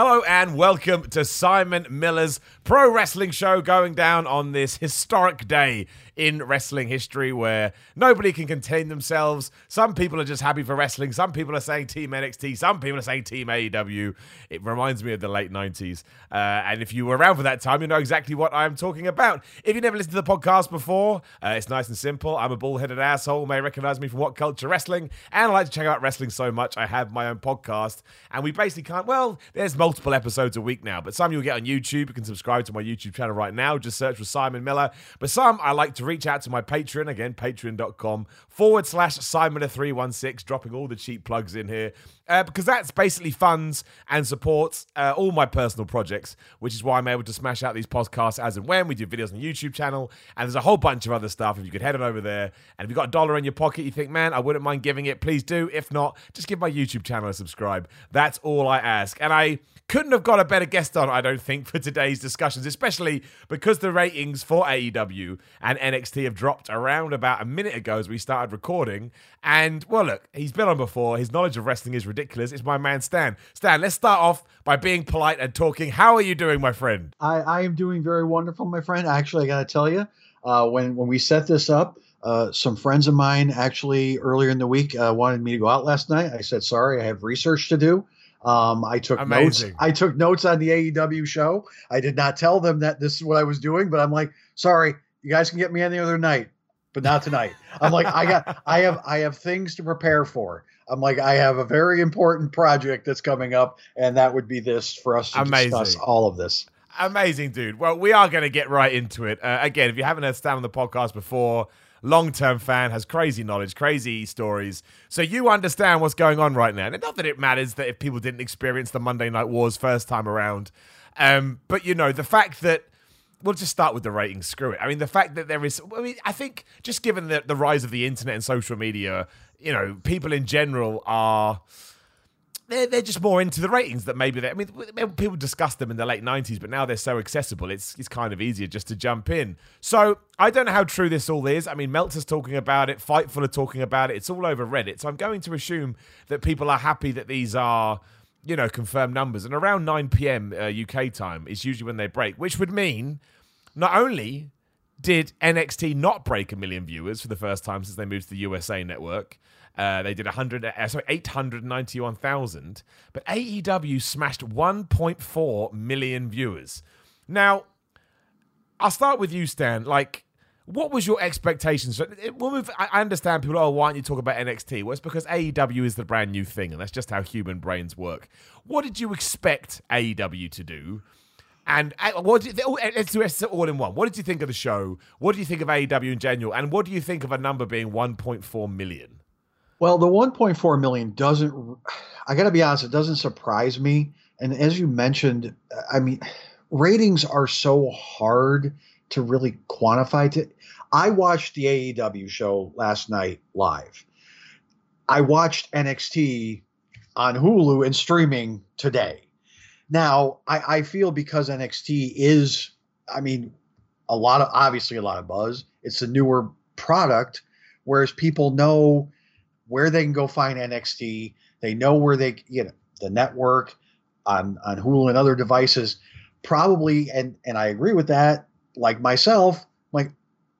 Hello and welcome to Simon Miller's pro wrestling show going down on this historic day in wrestling history where nobody can contain themselves. Some people are just happy for wrestling. Some people are saying Team NXT. Some people are saying Team AEW. It reminds me of the late 90s. Uh, and if you were around for that time, you know exactly what I'm talking about. If you never listened to the podcast before, uh, it's nice and simple. I'm a bull-headed asshole. You may recognize me from What Culture Wrestling. And I like to check out wrestling so much, I have my own podcast. And we basically can't, well, there's multiple episodes a week now, but some you'll get on YouTube. You can subscribe to my YouTube channel right now. Just search for Simon Miller. But some I like to reach out to my Patreon, again, patreon.com forward slash Simon316, dropping all the cheap plugs in here. Uh, because that's basically funds and supports uh, all my personal projects, which is why I'm able to smash out these podcasts as and when we do videos on the YouTube channel. And there's a whole bunch of other stuff. If you could head on over there, and if you've got a dollar in your pocket, you think, man, I wouldn't mind giving it, please do. If not, just give my YouTube channel a subscribe. That's all I ask. And I couldn't have got a better guest on, I don't think, for today's discussions, especially because the ratings for AEW and NXT have dropped around about a minute ago as we started recording. And, well, look, he's been on before. His knowledge of wrestling is ridiculous. It's my man, Stan. Stan, let's start off by being polite and talking. How are you doing, my friend? I, I am doing very wonderful, my friend. Actually, I got to tell you, uh, when, when we set this up, uh, some friends of mine actually earlier in the week uh, wanted me to go out last night. I said, sorry, I have research to do. Um, I took Amazing. notes. I took notes on the AEW show. I did not tell them that this is what I was doing, but I'm like, sorry, you guys can get me any other night, but not tonight. I'm like, I got, I have, I have things to prepare for. I'm like, I have a very important project that's coming up, and that would be this for us to Amazing. discuss all of this. Amazing, dude. Well, we are going to get right into it. Uh, again, if you haven't heard Stan on the podcast before, long term fan, has crazy knowledge, crazy stories. So you understand what's going on right now. And not that it matters that if people didn't experience the Monday Night Wars first time around. Um, but, you know, the fact that. We'll just start with the ratings. Screw it. I mean, the fact that there is. I mean, I think just given the, the rise of the internet and social media, you know, people in general are they're, they're just more into the ratings that maybe they, I mean people discussed them in the late 90s but now they're so accessible it's it's kind of easier just to jump in so I don't know how true this all is I mean Meltzer's talking about it Fightful are talking about it it's all over Reddit so I'm going to assume that people are happy that these are you know confirmed numbers and around 9 p.m. Uh, UK time is usually when they break which would mean not only did NXT not break a million viewers for the first time since they moved to the USA network uh, they did 100, uh, sorry, 891,000, but AEW smashed 1.4 million viewers. Now, I'll start with you, Stan. Like, what was your expectations? We'll I understand people, oh, why don't you talk about NXT? Well, it's because AEW is the brand new thing, and that's just how human brains work. What did you expect AEW to do? And uh, what did you let's do it all in one. What did you think of the show? What do you think of AEW in general? And what do you think of a number being 1.4 million? Well, the 1.4 million doesn't. I got to be honest; it doesn't surprise me. And as you mentioned, I mean, ratings are so hard to really quantify. To I watched the AEW show last night live. I watched NXT on Hulu and streaming today. Now, I, I feel because NXT is, I mean, a lot of obviously a lot of buzz. It's a newer product, whereas people know where they can go find NXT. They know where they, you know, the network on on Hulu and other devices. Probably, and and I agree with that. Like myself, like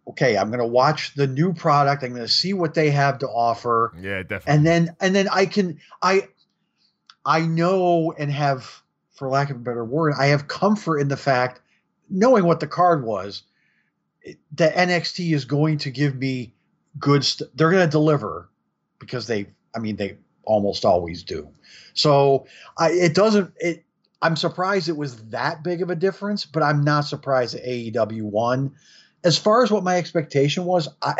okay, I'm going to watch the new product. I'm going to see what they have to offer. Yeah, definitely. And then and then I can I I know and have, for lack of a better word, I have comfort in the fact knowing what the card was. That NXT is going to give me good. St- they're going to deliver because they, I mean, they almost always do. So I, it doesn't. It. I'm surprised it was that big of a difference, but I'm not surprised that AEW won. As far as what my expectation was, I,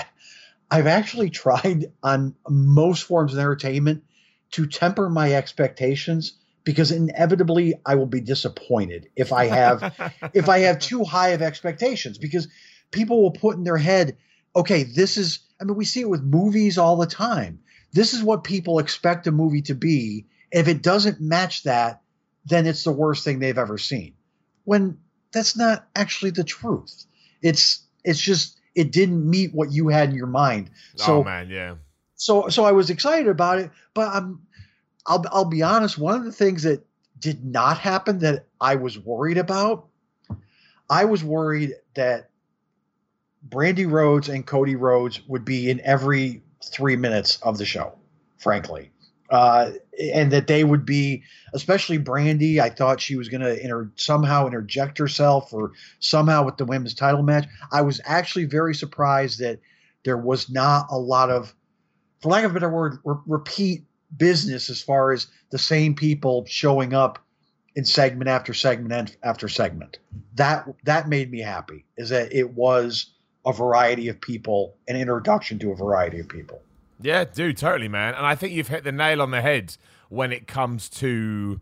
I've actually tried on most forms of entertainment to temper my expectations because inevitably I will be disappointed if I have if I have too high of expectations because people will put in their head, okay, this is. I mean, we see it with movies all the time. This is what people expect a movie to be. If it doesn't match that, then it's the worst thing they've ever seen. When that's not actually the truth. It's it's just it didn't meet what you had in your mind. Oh, so oh man, yeah. So so I was excited about it, but I'm I'll I'll be honest, one of the things that did not happen that I was worried about, I was worried that Brandi Rhodes and Cody Rhodes would be in every 3 minutes of the show, frankly uh, and that they would be, especially Brandi. I thought she was going to inter- somehow interject herself or somehow with the women's title match. I was actually very surprised that there was not a lot of, for lack of a better word, re- repeat business as far as the same people showing up in segment after segment after segment. That that made me happy. Is that it was a variety of people, an introduction to a variety of people. Yeah, dude, totally, man. And I think you've hit the nail on the head when it comes to.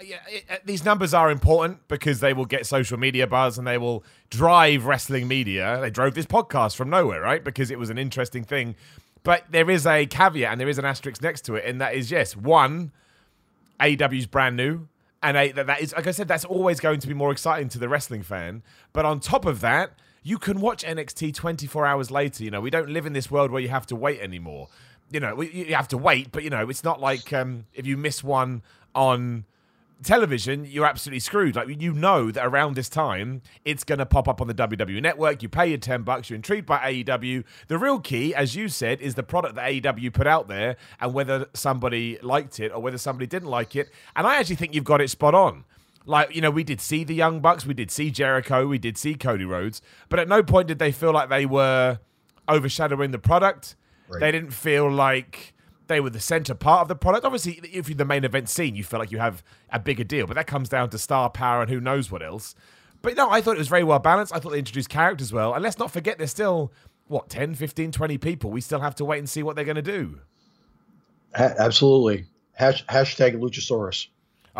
Yeah, it, these numbers are important because they will get social media buzz and they will drive wrestling media. They drove this podcast from nowhere, right? Because it was an interesting thing. But there is a caveat and there is an asterisk next to it, and that is yes, one, AEW's brand new, and a, that is like I said, that's always going to be more exciting to the wrestling fan. But on top of that, you can watch NXT 24 hours later. You know, we don't live in this world where you have to wait anymore. You know, you have to wait, but you know, it's not like um, if you miss one on television, you're absolutely screwed. Like you know that around this time, it's going to pop up on the WWE network. You pay your ten bucks. You're intrigued by AEW. The real key, as you said, is the product that AEW put out there and whether somebody liked it or whether somebody didn't like it. And I actually think you've got it spot on. Like, you know, we did see the Young Bucks, we did see Jericho, we did see Cody Rhodes, but at no point did they feel like they were overshadowing the product. Right. They didn't feel like they were the center part of the product. Obviously, if you're the main event scene, you feel like you have a bigger deal, but that comes down to star power and who knows what else. But no, I thought it was very well balanced. I thought they introduced characters well. And let's not forget, there's still, what, 10, 15, 20 people. We still have to wait and see what they're going to do. Absolutely. Hash, hashtag Luchasaurus.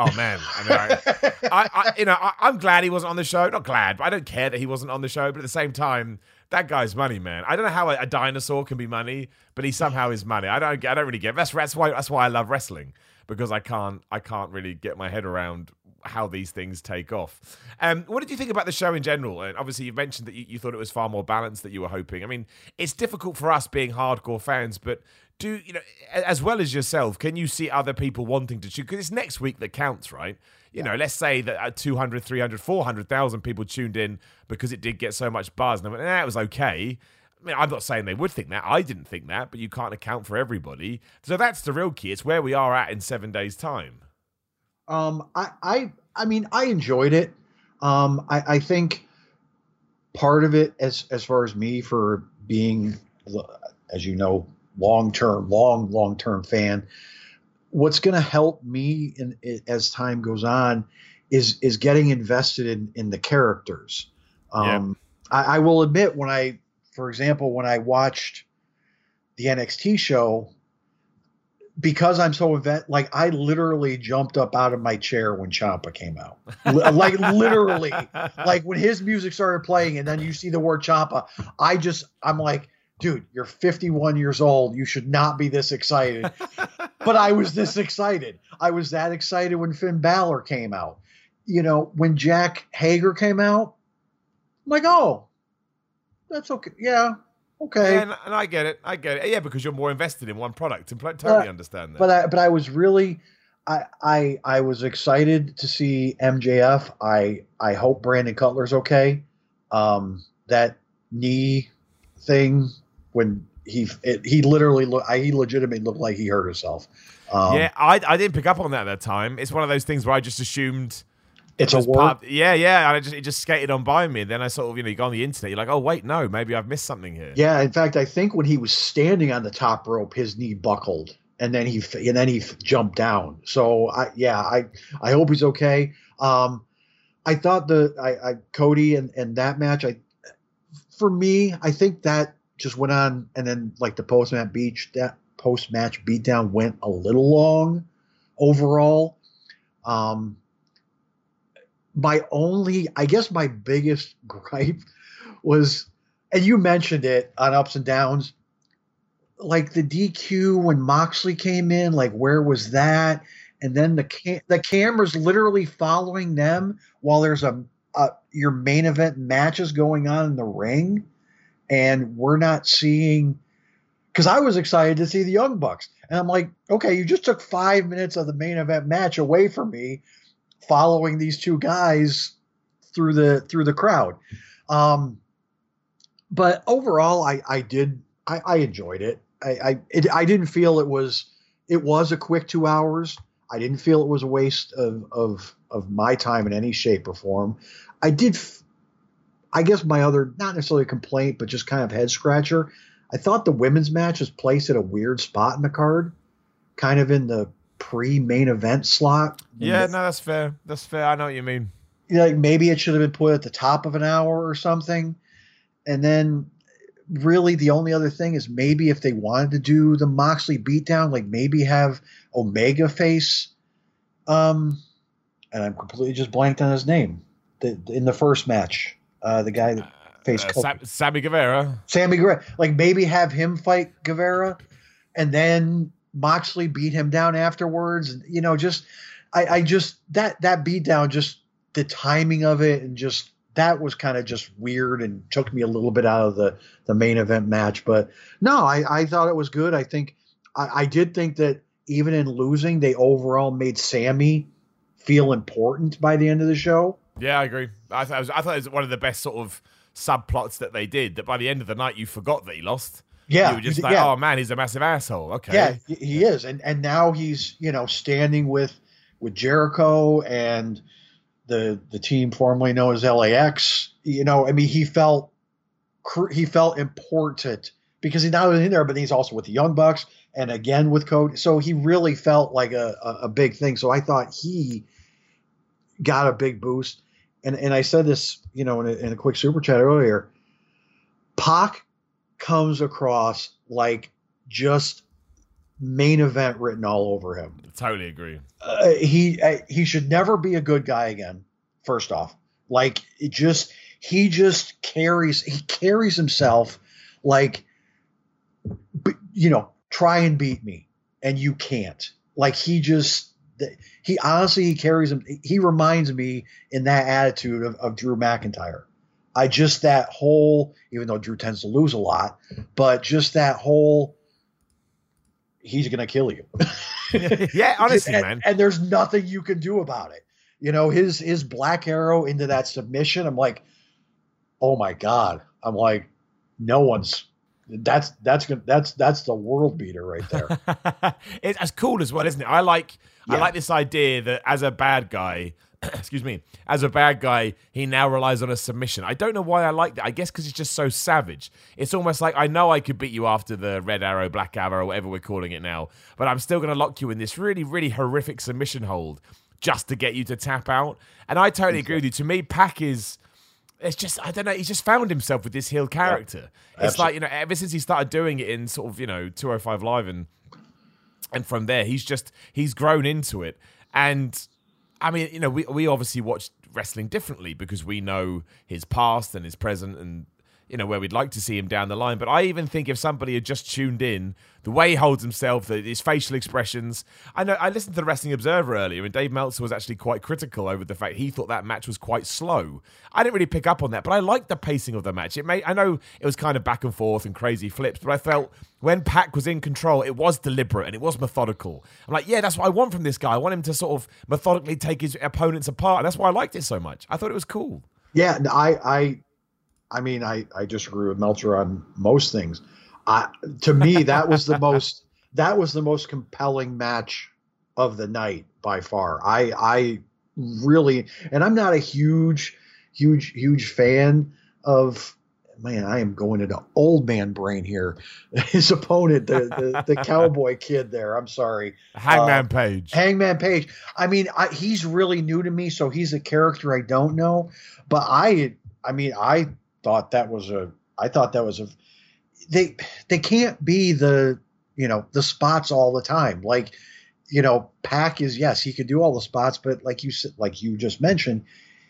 Oh man, I mean, I, I, I you know, I, am glad he wasn't on the show. Not glad, but I don't care that he wasn't on the show. But at the same time, that guy's money, man. I don't know how a, a dinosaur can be money, but he somehow is money. I don't, I don't really get. That's that's why that's why I love wrestling because I can't, I can't really get my head around how these things take off. Um, what did you think about the show in general? And obviously, you mentioned that you, you thought it was far more balanced that you were hoping. I mean, it's difficult for us being hardcore fans, but do you know as well as yourself can you see other people wanting to choose because it's next week that counts right you know let's say that at 200 300 400,000 people tuned in because it did get so much buzz and that was okay I mean, I'm not saying they would think that. I didn't think that, but you can't account for everybody. So that's the real key. It's where we are at in seven days' time. Um, I, I, I mean, I enjoyed it. Um, I, I think part of it, as as far as me for being, as you know, long term, long long term fan. What's going to help me in, in, as time goes on is is getting invested in in the characters. Um, yeah. I, I will admit when I, for example, when I watched the NXT show, because I'm so event like I literally jumped up out of my chair when Ciampa came out. like literally. Like when his music started playing and then you see the word Ciampa, I just I'm like dude, you're 51 years old. You should not be this excited. but I was this excited. I was that excited when Finn Balor came out. You know, when Jake Hager came out, I'm like, oh, that's okay. Yeah, okay. Yeah, and, and, I get it. I get it. Yeah, because you're more invested in one product and totally but, understand that. But I, but I was really, I, I, I was excited to see MJF. I, I hope Brandon Cutler's okay. Um, that knee thing when he it, he literally look he legitimately looked like he hurt himself. Um, yeah, I I didn't pick up on that at that time. It's one of those things where I just assumed it's a part, yeah, yeah. And I just it just skated on by me. And then I sort of you know you go on the internet, you're like, oh wait, no, maybe I've missed something here. Yeah, in fact, I think when he was standing on the top rope, his knee buckled, and then he and then he jumped down. So I yeah, I I hope he's okay. Um, I thought the I, I Cody and and that match, I for me, I think that just went on, and then like the post match beach that post match beatdown went a little long overall. Um, my only, I guess, my biggest gripe was, and you mentioned it on ups and downs, like the DQ when Moxley came in, like where was that? And then the the camera's literally following them while there's a, a your main event matches going on in the ring, and we're not seeing. Because I was excited to see the Young Bucks, and I'm like, okay, you just took five minutes of the main event match away from me, following these two guys through the through the crowd. Um, but overall, I I did I, I enjoyed it. I I, it, I didn't feel it was it was a quick two hours. I didn't feel it was a waste of of of my time in any shape or form. I did. F- I guess my other not necessarily a complaint, but just kind of head scratcher. I thought the women's match was placed at a weird spot in the card, kind of in the pre-main event slot. Yeah, no, that's fair. That's fair. I know what you mean. Like maybe it should have been put at the top of an hour or something. And then really the only other thing is maybe if they wanted to do the Moxley beatdown, like maybe have Omega face um and I'm completely just blanked on his name. The, in the first match. Uh the guy that faced Uh, Sam- Sammy Guevara. Sammy Guevara. Like maybe have him fight Guevara and then Moxley beat him down afterwards. You know, just I, I just that that beat down, just the timing of it and just that was kind of just weird and took me a little bit out of the the main event match. But no, I, I thought it was good. I think I, I did think that even in losing, they overall made Sammy feel important by the end of the show. Yeah, I agree. I, th- I, was, I thought it was one of the best sort of subplots that they did. That by the end of the night, you forgot that he lost. Yeah, you were just like, yeah. oh man, he's a massive asshole. Okay. Yeah, he- is, and and now he's you know standing with with Jericho and the the team formerly known as LAX. You know, I mean, he felt he felt important because he's not only in there, but he's also with the Young Bucks and again with Cody. So he really felt like a a, a big thing. So I thought he got a big boost. And and I said this, you know, in a, in a quick super chat earlier. Pac comes across like just main event written all over him. Totally agree. Uh, he uh, he should never be a good guy again. First off, like it just he just carries he carries himself like b- you know try and beat me and you can't. Like he just he honestly he carries him. He reminds me in that attitude of, of Drew McIntyre. I just that whole even though Drew tends to lose a lot, but just that whole he's gonna kill you. yeah, honestly, and, man. and there's nothing you can do about it. You know, his his black arrow into that submission. I'm like, oh my god. I'm like, no one's. That's that's good. That's that's the world beater right there. it's as cool as well, isn't it? I like I like this idea that as a bad guy, excuse me, as a bad guy, he now relies on a submission. I don't know why I like that. I guess because it's just so savage. It's almost like I know I could beat you after the red arrow, black arrow, whatever we're calling it now, but I'm still going to lock you in this really, really horrific submission hold just to get you to tap out. And I totally agree with you. To me, Pac is. It's just I don't know. He's just found himself with this heel character. It's like you know, ever since he started doing it in sort of you know 205 live and and from there he's just he's grown into it and i mean you know we, we obviously watch wrestling differently because we know his past and his present and you know where we'd like to see him down the line but i even think if somebody had just tuned in the way he holds himself the, his facial expressions i know i listened to the wrestling observer earlier and dave meltzer was actually quite critical over the fact he thought that match was quite slow i didn't really pick up on that but i liked the pacing of the match it may i know it was kind of back and forth and crazy flips but i felt when Pac was in control, it was deliberate and it was methodical. I'm like, yeah, that's what I want from this guy. I want him to sort of methodically take his opponents apart. And that's why I liked it so much. I thought it was cool. yeah, I I I mean I I disagree with Meltzer on most things. I to me that was the most that was the most compelling match of the night by far. I I really and I'm not a huge huge huge fan of man, I am going into old man brain here. His opponent, the the, the cowboy kid there. I'm sorry. Hangman Uh, Page. Hangman Page. I mean, I, he's really new to me, so he's a character I don't know. But I, I mean, I thought that was a. I thought that was a. They they can't be the you know the spots all the time. Like you know, Pac is yes, he could do all the spots, but like you said, like you just mentioned,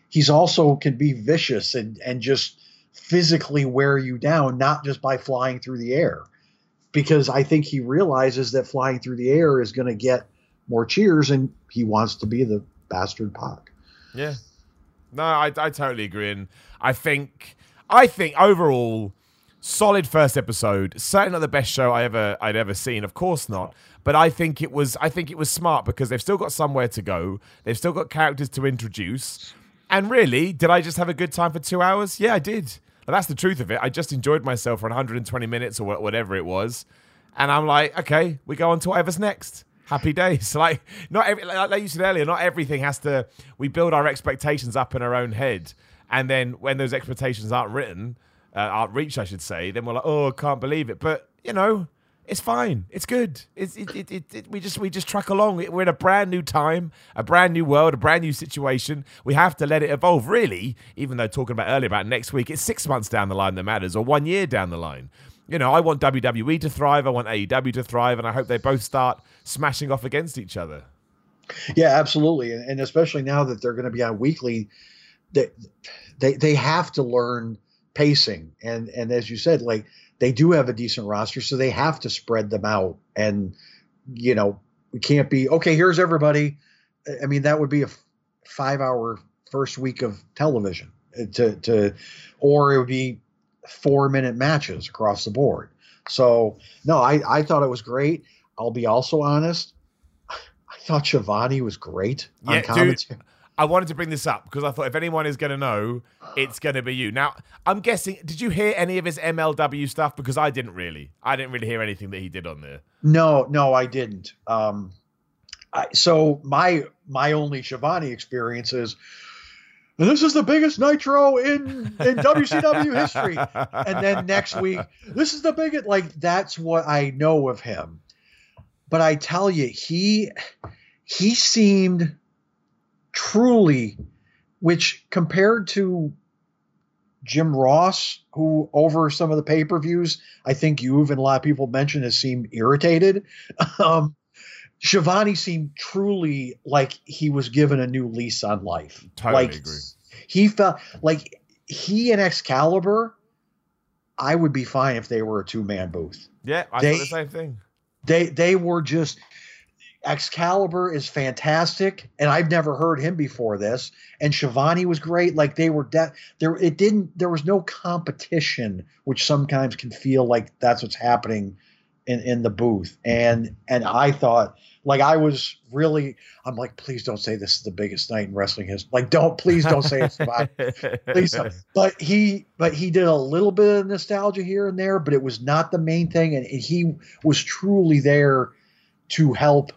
he's also can be vicious and and just physically wear you down, not just by flying through the air. Because I think he realizes that flying through the air is going to get more cheers, and he wants to be the bastard Pac Yeah, no, I, I totally agree, and I think I think overall solid first episode. Certainly not the best show I ever I'd ever seen. Of course not. But I think it was I think it was smart because they've still got somewhere to go. They've still got characters to introduce. And really, did I just have a good time for two hours? Yeah, I did. But that's the truth of it. I just enjoyed myself for 120 minutes or whatever it was. And I'm like, okay, we go on to whatever's next. Happy days. Like not every, like you said earlier, not everything has to. We build our expectations up in our own head, and then when those expectations aren't written, uh, aren't reached, I should say, then we're like, oh, can't believe it. But you know, it's fine. It's good. It's it, it, it, it, we just we just truck along. We're in a brand new time, a brand new world, a brand new situation. We have to let it evolve. Really, even though talking about earlier about next week, it's six months down the line that matters, or one year down the line. You know, I want WWE to thrive. I want AEW to thrive, and I hope they both start smashing off against each other. Yeah, absolutely, and, and especially now that they're going to be on weekly, they they they have to learn pacing, and and as you said, like they do have a decent roster, so they have to spread them out. And you know, we can't be okay. Here's everybody. I mean, that would be a five hour first week of television uh, to to, or it would be four minute matches across the board. So no, I I thought it was great. I'll be also honest. I thought Schiavone was great yeah, on commentary. Dude, I wanted to bring this up because I thought if anyone is going to know, it's going to be you. Now, I'm guessing, did you hear any of his MLW stuff? Because I didn't really. I didn't really hear anything that he did on there. No, no, I didn't. Um, I, so my my only Schiavone experience is this is the biggest nitro in in WCW history. And then next week, this is the biggest like that's what I know of him. But I tell you, he he seemed truly, which compared to Jim Ross, who over some of the pay per views, I think you've and a lot of people mentioned has seemed irritated. Um, Schiavone seemed truly like he was given a new lease on life. Totally like, agree. He felt like he and Excalibur. I would be fine if they were a two man booth. Yeah, I they, thought the same thing. They they were just Excalibur is fantastic, and I've never heard him before this. And Schiavone was great. Like they were de- there. It didn't. There was no competition, which sometimes can feel like that's what's happening in in the booth. And and I thought, like I was really, I'm like, please don't say this is the biggest night in wrestling history. Like, don't please don't say it's about. please, don't. but he but he did a little bit of nostalgia here and there, but it was not the main thing, and he was truly there to help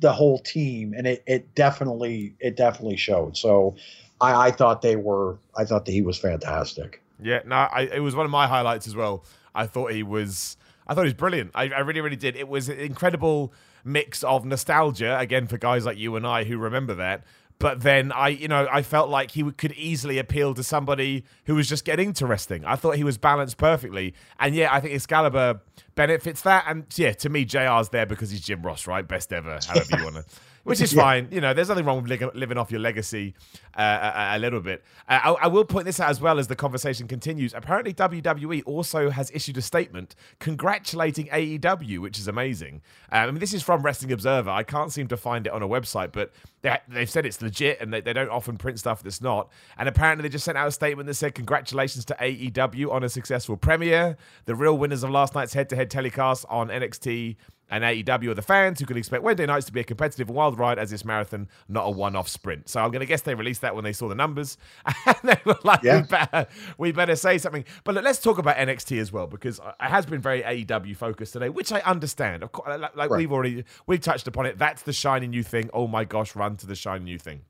the whole team, and it, it definitely it definitely showed. So I, I thought they were I thought that he was fantastic. Yeah, no, I, it was one of my highlights as well. I thought he was I thought he was brilliant. I, I really really did. It was an incredible mix of nostalgia again for guys like you and I who remember that, but then I, you know, I felt like he could easily appeal to somebody who was just getting to wrestling. I thought he was balanced perfectly, and yeah, I think Excalibur benefits that. And yeah, to me, JR's there because he's Jim Ross, right? Best ever, however you want to which is yeah. fine. You know, there's nothing wrong with living off your legacy uh, a, a, little bit. Uh, I, I, will point this out as well as the conversation continues. Apparently, WWE also has issued a statement congratulating AEW, which is amazing. Um, I mean, this is from Wrestling Observer. I can't seem to find it on a website, but they, have said it's legit and they, they don't often print stuff that's not. And apparently, they just sent out a statement that said congratulations to AEW on a successful premiere. The real winners of last night's head-to-head telecast on NXT and AEW are the fans who can expect Wednesday nights to be a competitive and wild ride as this marathon, not a one off sprint. So I'm going to guess they released that when they saw the numbers. And they were like, yeah. we, better, we better say something. But look, let's talk about NXT as well, because it has been very AEW focused today, which I understand. Of course, like right. we've already we've touched upon it. That's the shiny new thing. Oh my gosh, run to the shiny new thing.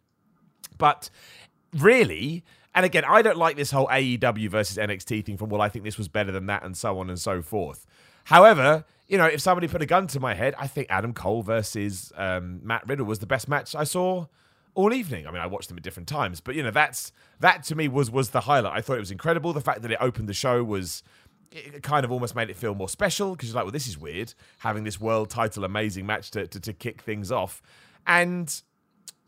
But really, and again, I don't like this whole AEW versus NXT thing from, well, I think this was better than that, and so on and so forth. However, you know, if somebody put a gun to my head, I think Adam Cole versus um, Matt Riddle was the best match I saw all evening. I mean, I watched them at different times, but you know, that's that to me was was the highlight. I thought it was incredible. The fact that it opened the show was it kind of almost made it feel more special because you're like, well, this is weird having this world title amazing match to, to, to kick things off. And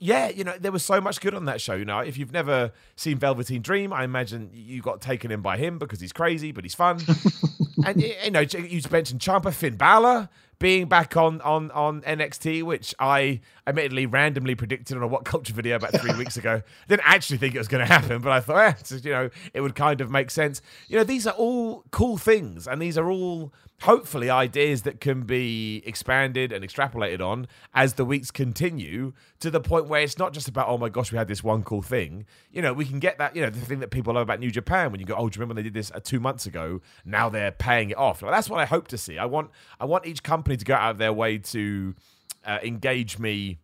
yeah, you know, there was so much good on that show. You know, if you've never seen Velveteen Dream, I imagine you got taken in by him because he's crazy, but he's fun. and you know, you mentioned Ciampa, Finn Balor being back on on on NXT, which I admittedly randomly predicted on a What Culture video about three weeks ago. Didn't actually think it was going to happen, but I thought, eh, you know, it would kind of make sense. You know, these are all cool things, and these are all hopefully ideas that can be expanded and extrapolated on as the weeks continue to the point where it's not just about oh my gosh we had this one cool thing. You know we can get that you know the thing that people love about new japan when you go oh do you remember they did this uh, two months ago? Now they're paying it off. Like, that's what i hope to see. I want i want each company to go out of their way to uh, engage me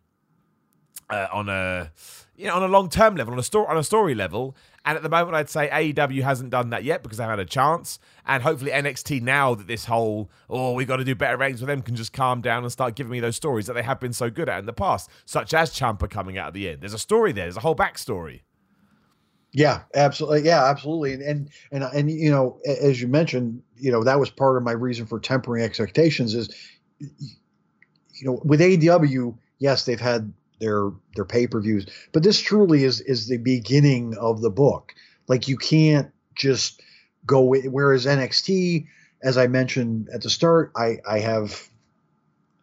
uh, on a you know on a long term level on a story on a story level and at the moment, I'd say AEW hasn't done that yet because they haven't had a chance. And hopefully, NXT now that this whole, oh, we got to do better ratings with them, can just calm down and start giving me those stories that they have been so good at in the past, such as Ciampa coming out at the end. There's a story there, there's a whole backstory. Yeah, absolutely. Yeah, absolutely. And, and and and you know, as you mentioned, you know, that was part of my reason for tempering expectations. Is you know, with AEW, yes, they've had their their pay per views. But this truly is is the beginning of the book. Like you can't just go. Whereas NXT, as I mentioned at the start, I I have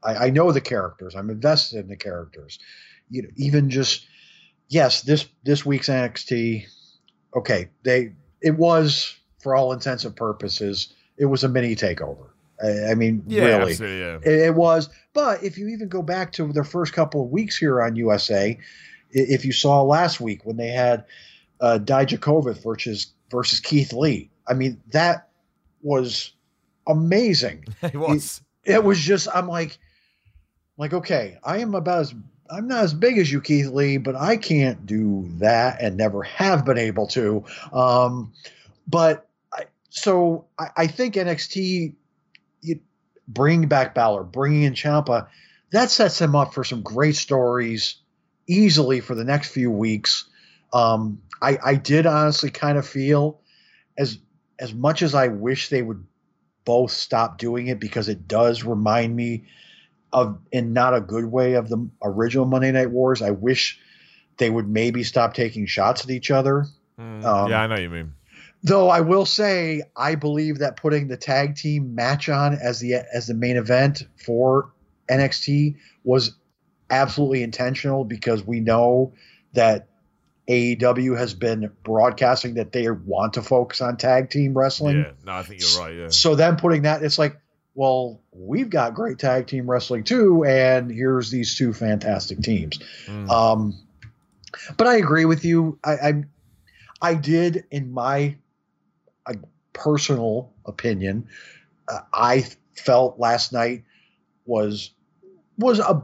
I, I know the characters. I'm invested in the characters. You know, even just yes, this this week's NXT. Okay, they it was for all intents and purposes, it was a mini takeover. I mean, yeah, really, yeah. It, it, was. But if you even go back to the first couple of weeks here on USA, if you saw last week when they had uh, Dijakovic versus versus Keith Lee, I mean that was amazing. it was. It, it was just. I'm like, like okay, I am about as I'm not as big as you, Keith Lee, but I can't do that and never have been able to. Um, but I, so I, I think NXT you bring back Balor, bringing in Ciampa, that sets him up for some great stories easily for the next few weeks. Um, I, I did honestly kind of feel as as much as I wish they would both stop doing it because it does remind me of in not a good way of the original Monday Night Wars. I wish they would maybe stop taking shots at each other. Mm, um, yeah, I know you mean. Though I will say, I believe that putting the tag team match on as the as the main event for NXT was absolutely intentional because we know that AEW has been broadcasting that they want to focus on tag team wrestling. Yeah, no, I think you're right. Yeah. So then putting that, it's like, well, we've got great tag team wrestling too, and here's these two fantastic teams. Mm. Um, but I agree with you. I, I I did in my personal opinion, uh, I felt last night was was a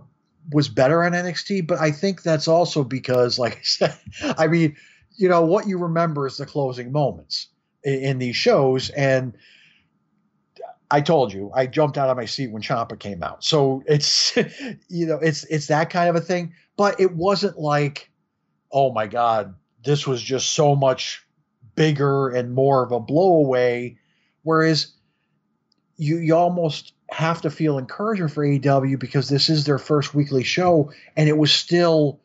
was better on NXT, but I think that's also because, like I said, I mean, you know, what you remember is the closing moments in, in these shows, and I told you I jumped out of my seat when Ciampa came out. So it's you know it's it's that kind of a thing, but it wasn't like, oh my god, this was just so much bigger and more of a blowaway. Whereas you you almost have to feel encouragement for AEW because this is their first weekly show, and it was still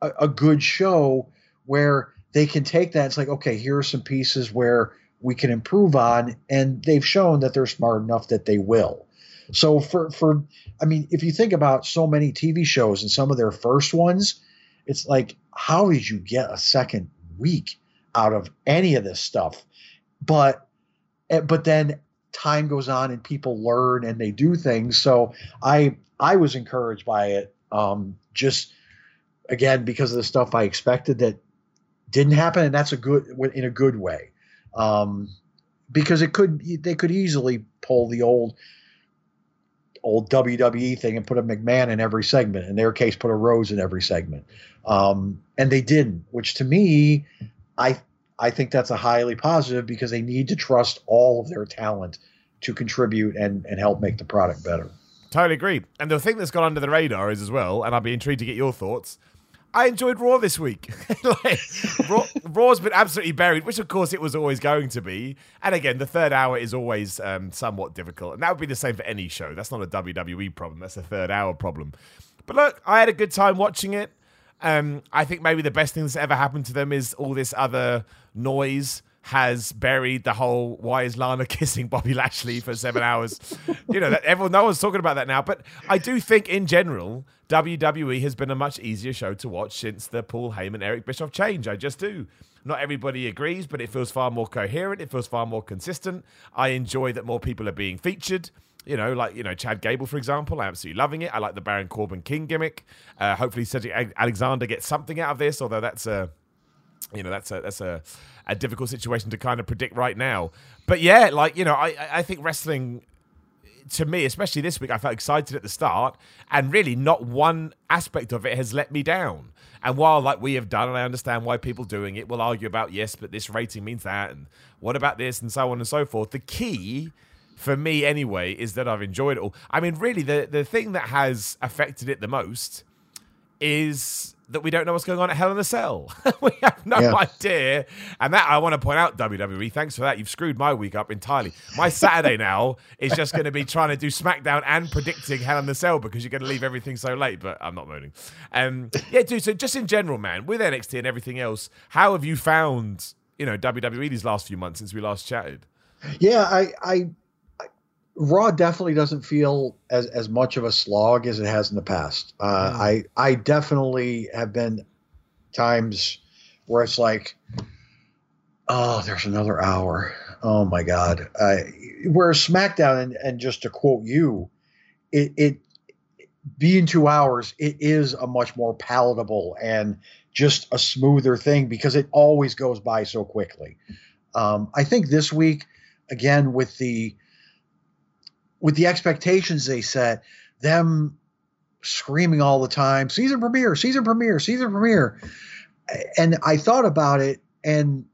a, a good show where they can take that. It's like, okay, here are some pieces where we can improve on, and they've shown that they're smart enough that they will. So for for I mean, if you think about so many TV shows and some of their first ones, it's like, how did you get a second week? Out of any of this stuff. But eh, but then time goes on and people learn and they do things. So I I was encouraged by it. Um, just again because of the stuff I expected that didn't happen, and that's a good in a good way. Um, because it could they could easily pull the old old WWE thing and put a McMahon in every segment. In their case, put a Rhodes in every segment, um, and they didn't. Which to me, I I think that's a highly positive because they need to trust all of their talent to contribute and, and help make the product better. Totally agree. And the thing that's gone under the radar is as well, and I'd be intrigued to get your thoughts. I enjoyed Raw this week. like, Raw, Raw's been absolutely buried, which of course it was always going to be. And again, the third hour is always um, somewhat difficult, and that would be the same for any show. That's not a WWE problem. That's a third hour problem. But look, I had a good time watching it. Um, I think maybe the best thing that's ever happened to them is all this other noise has buried the whole why is Lana kissing Bobby Lashley for seven hours? you know, that everyone no one's talking about that now. But I do think in general, WWE has been a much easier show to watch since the Paul Heyman Eric Bischoff change. I just do. Not everybody agrees, but it feels far more coherent. It feels far more consistent. I enjoy that more people are being featured. You know, like you know Chad Gable, for example. I'm absolutely loving it. I like the Baron Corbin King gimmick. Uh, hopefully, Cedric Alexander gets something out of this, although that's a you know that's a that's a, a difficult situation to kind of predict right now. But yeah, like you know, I I think wrestling to me, especially this week, I felt excited at the start, and really not one aspect of it has let me down. And while like we have done, and I understand why people doing it will argue about yes, but this rating means that, and what about this, and so on and so forth. The key for me, anyway, is that I've enjoyed it all. I mean, really, the the thing that has affected it the most is that we don't know what's going on at Hell in a Cell. we have no yeah. idea. And that I want to point out, WWE, thanks for that. You've screwed my week up entirely. My Saturday now is just going to be trying to do SmackDown and predicting Hell in the Cell because you're going to leave everything so late, but I'm not moaning. Um, yeah, dude, so just in general, man, with NXT and everything else, how have you found, you know, WWE these last few months since we last chatted? Yeah, I, I Raw definitely doesn't feel as, as much of a slog as it has in the past. Uh, mm. I I definitely have been times where it's like, oh, there's another hour. Oh my god. I, where SmackDown and, and just to quote you, it it being two hours, it is a much more palatable and just a smoother thing because it always goes by so quickly. Um, I think this week, again with the with the expectations they set, them screaming all the time, season premiere, season premiere, season premiere. And I thought about it, and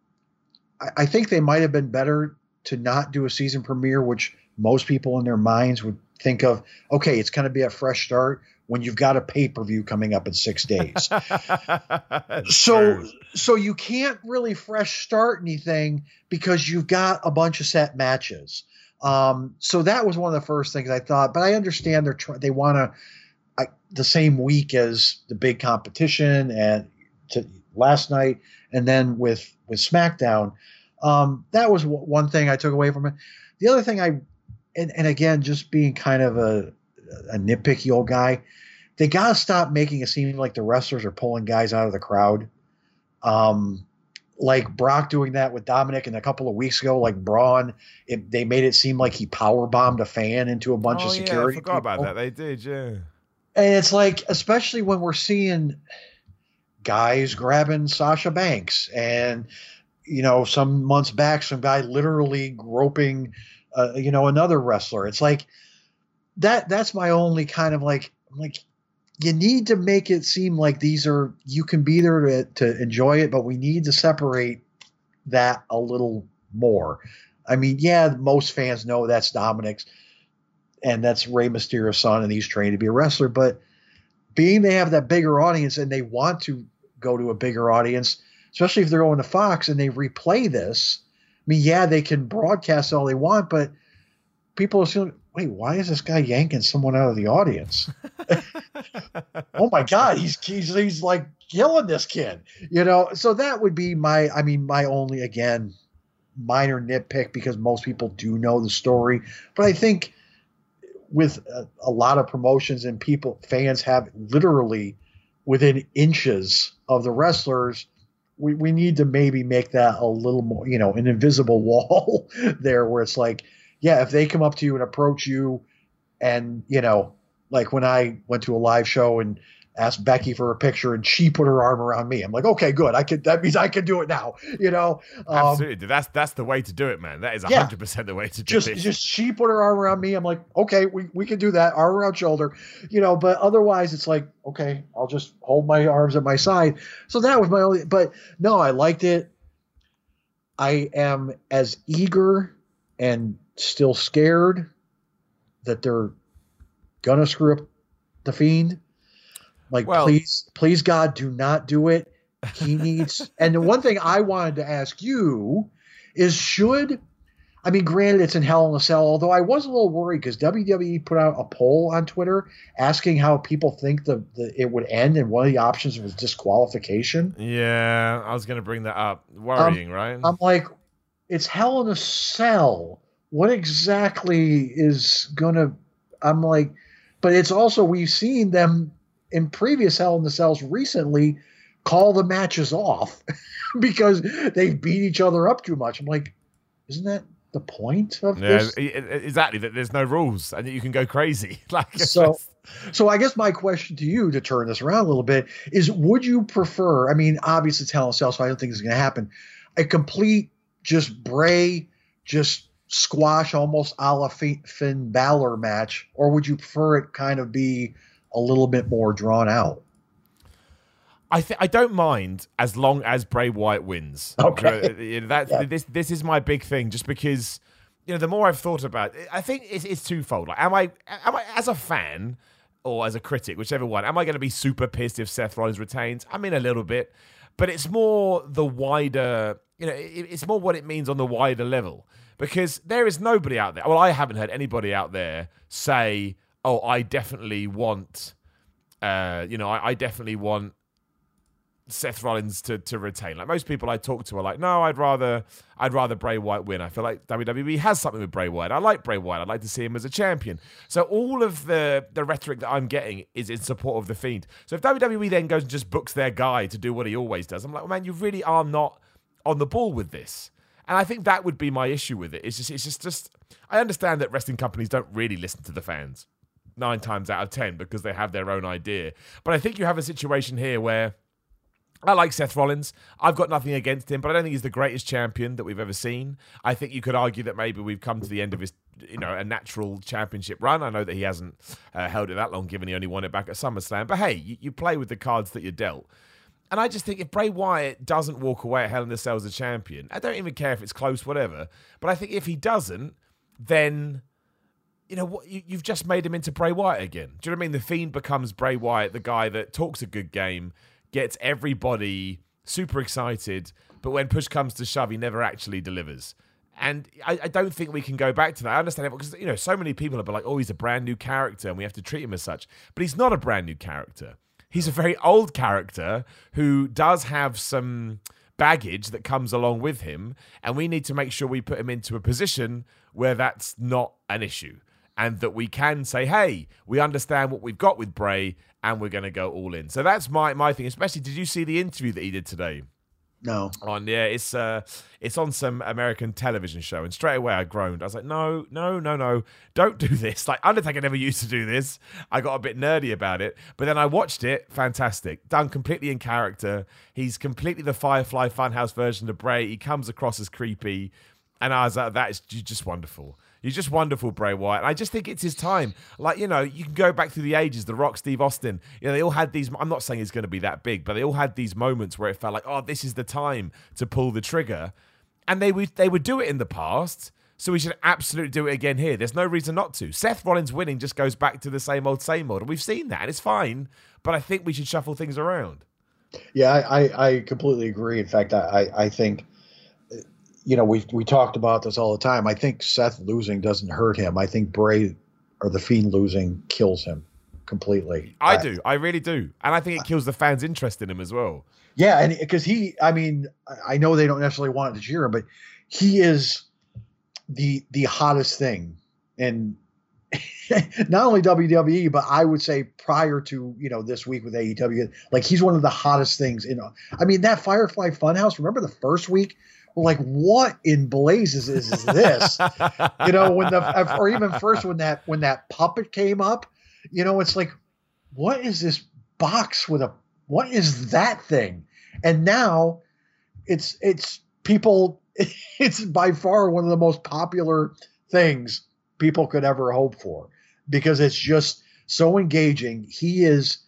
I think they might have been better to not do a season premiere, which most people in their minds would think of, okay, it's going to be a fresh start when you've got a pay per view coming up in six days. so, true. so you can't really fresh start anything because you've got a bunch of set matches. Um, so that was one of the first things I thought. But I understand they're tr- they want to the same week as the big competition and to, last night, and then with with SmackDown. Um, that was w- one thing I took away from it. The other thing I and, and again, just being kind of a a nitpicky old guy, they gotta stop making it seem like the wrestlers are pulling guys out of the crowd. Um, like Brock doing that with Dominik, and a couple of weeks ago, like Braun, it, they made it seem like he power bombed a fan into a bunch oh, of security. Yeah, I forgot people. about that. They did, yeah. And it's like, especially when we're seeing guys grabbing Sasha Banks, and you know, some months back, some guy literally groping, uh, you know, another wrestler. It's like that. That's my only kind of like, like you need to make it seem like these are you can be there to, to enjoy it, but we need to separate that a little more. I mean, yeah, most fans know that's Dominik's and that's Rey Mysterio's son, and he's trained to be a wrestler. But being they have that bigger audience and they want to go to a bigger audience, especially if they're going to Fox and they replay this. I mean, yeah, they can broadcast all they want, but people assume wait, why is this guy yanking someone out of the audience? oh my God, he's, he's he's like killing this kid, you know. So that would be my, I mean, my only again minor nitpick because most people do know the story, but I think with a, a lot of promotions and people fans have literally within inches of the wrestlers we, we need to maybe make that a little more, you know, an invisible wall there where it's like, yeah, if they come up to you and approach you, and you know, like when I went to a live show and asked Becky for a picture and she put her arm around me. I'm like, okay, good. I could. That means I can do it now. You know. Um, Absolutely. That's that's the way to do it, man. That is 100 yeah, percent the way to do just, it. Just she put her arm around me. I'm like, okay, we we can do that. Arm around shoulder. You know. But otherwise, it's like, okay, I'll just hold my arms at my side. So that was my only. But no, I liked it. I am as eager and still scared that they're gonna screw up the fiend. Like, well, please, please, God, do not do it. He needs. and the one thing I wanted to ask you is, should I mean, granted, it's in Hell in a Cell. Although I was a little worried because WWE put out a poll on Twitter asking how people think the, the it would end, and one of the options was disqualification. Yeah, I was going to bring that up. Worrying, um, right? I'm like, it's Hell in a Cell. What exactly is gonna? I'm like, but it's also we've seen them in previous Hell in the Cells recently call the matches off because they've beat each other up too much. I'm like, isn't that the point of yeah, this? Exactly. That there's no rules and that you can go crazy. like so. So I guess my question to you to turn this around a little bit is: Would you prefer? I mean, obviously it's Hell in a Cell, so I don't think it's going to happen. A complete just Bray just squash almost a la Finn Balor match, or would you prefer it kind of be a little bit more drawn out? I th- I don't mind as long as Bray Wyatt wins. Okay, uh, that yeah. this this is my big thing. Just because you know, the more I've thought about, it, I think it's, it's twofold. Like, am I am I as a fan or as a critic, whichever one, am I going to be super pissed if Seth Rollins retains? I mean, a little bit, but it's more the wider. You know, it, it's more what it means on the wider level because there is nobody out there. Well, I haven't heard anybody out there say, "Oh, I definitely want." Uh, you know, I, I definitely want Seth Rollins to, to retain. Like most people I talk to are like, no, I'd rather I'd rather Bray Wyatt win. I feel like WWE has something with Bray Wyatt. I like Bray Wyatt. I'd like to see him as a champion. So all of the the rhetoric that I'm getting is in support of the Fiend. So if WWE then goes and just books their guy to do what he always does, I'm like, well, man, you really are not on the ball with this. And I think that would be my issue with it. It's just it's just just I understand that wrestling companies don't really listen to the fans nine times out of ten because they have their own idea. But I think you have a situation here where I like Seth Rollins. I've got nothing against him, but I don't think he's the greatest champion that we've ever seen. I think you could argue that maybe we've come to the end of his, you know, a natural championship run. I know that he hasn't uh, held it that long, given he only won it back at SummerSlam. But hey, you, you, play with the cards that you're dealt. And I just think if Bray Wyatt doesn't walk away at Hell in a Cell as a champion, I don't even care if it's close, whatever. But I think if he doesn't, then you know what? You, have just made him into Bray Wyatt again. Do you know what I mean? The Fiend becomes Bray Wyatt, the guy that talks a good game gets everybody super excited, but when push comes to shove, he never actually delivers. And I, I, don't think we can go back to that. I understand it because you know so many people are like, "Oh, he's a brand new character, and we have to treat him as such." But he's not a brand new character. He's a very old character who does have some baggage that comes along with him, and we need to make sure we put him into a position where that's not an issue, and that we can say, "Hey, we understand what we've got with Bray, and we're going to go all in. So that's my my thing. Especially, did you see the interview that he did today? No. On yeah, it's uh, it's on some American television show, and straight away I groaned. I was like, no, no, no, no, don't do this. Like Undertaker never used to do this. I got a bit nerdy about it, but then I watched it. Fantastic, done completely in character. He's completely the Firefly Funhouse version of Bray. He comes across as creepy, and I was like, that is just wonderful. He's just wonderful, Bray Wyatt. I just think it's his time. Like, you know, you can go back through the ages, The Rock, Steve Austin. You know, they all had these. I'm not saying it's going to be that big, but they all had these moments where it felt like, oh, this is the time to pull the trigger. And they would they would do it in the past. So we should absolutely do it again here. There's no reason not to. Seth Rollins winning just goes back to the same old, same old. And we've seen that, and it's fine. But I think we should shuffle things around. Yeah, I, I completely agree. In fact, I, I think you know, we we talked about this all the time. I think Seth losing doesn't hurt him. I think Bray or the Fiend losing kills him completely. I, I do. I really do, and I think it kills the fans' interest in him as well. Yeah, and because he, I mean, I know they don't necessarily want to cheer him, but he is the the hottest thing, and not only WWE, but I would say prior to you know this week with AEW, like he's one of the hottest things in. I mean, that Firefly Funhouse. Remember the first week like what in blazes is, is this you know when the or even first when that when that puppet came up you know it's like what is this box with a what is that thing and now it's it's people it's by far one of the most popular things people could ever hope for because it's just so engaging he is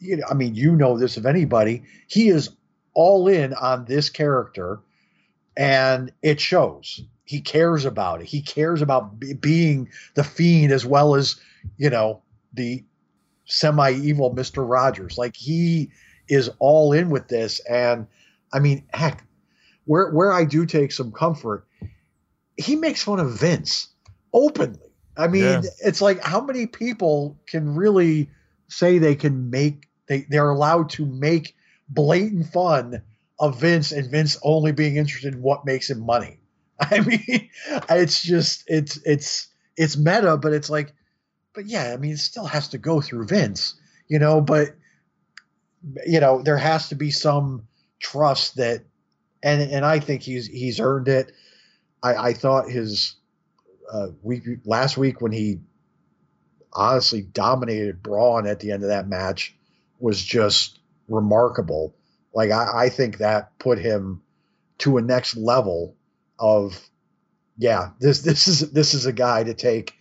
you know i mean you know this of anybody he is all in on this character and it shows. He cares about it. He cares about b- being the fiend as well as you know the semi-evil Mister Rogers. Like he is all in with this, and I mean, heck, where where I do take some comfort, he makes fun of Vince openly. I mean, Yeah. it's like how many people can really say they can make they they're allowed to make blatant fun of Vince and Vince only being interested in what makes him money. I mean, it's just it's it's it's meta, but it's like, but yeah, I mean, it still has to go through Vince, you know. But you know, there has to be some trust that, and and I think he's he's earned it. I, I thought his uh, week last week when he honestly dominated Braun at the end of that match was just remarkable. Like I, I think that put him to a next level of yeah, this this is this is a guy to take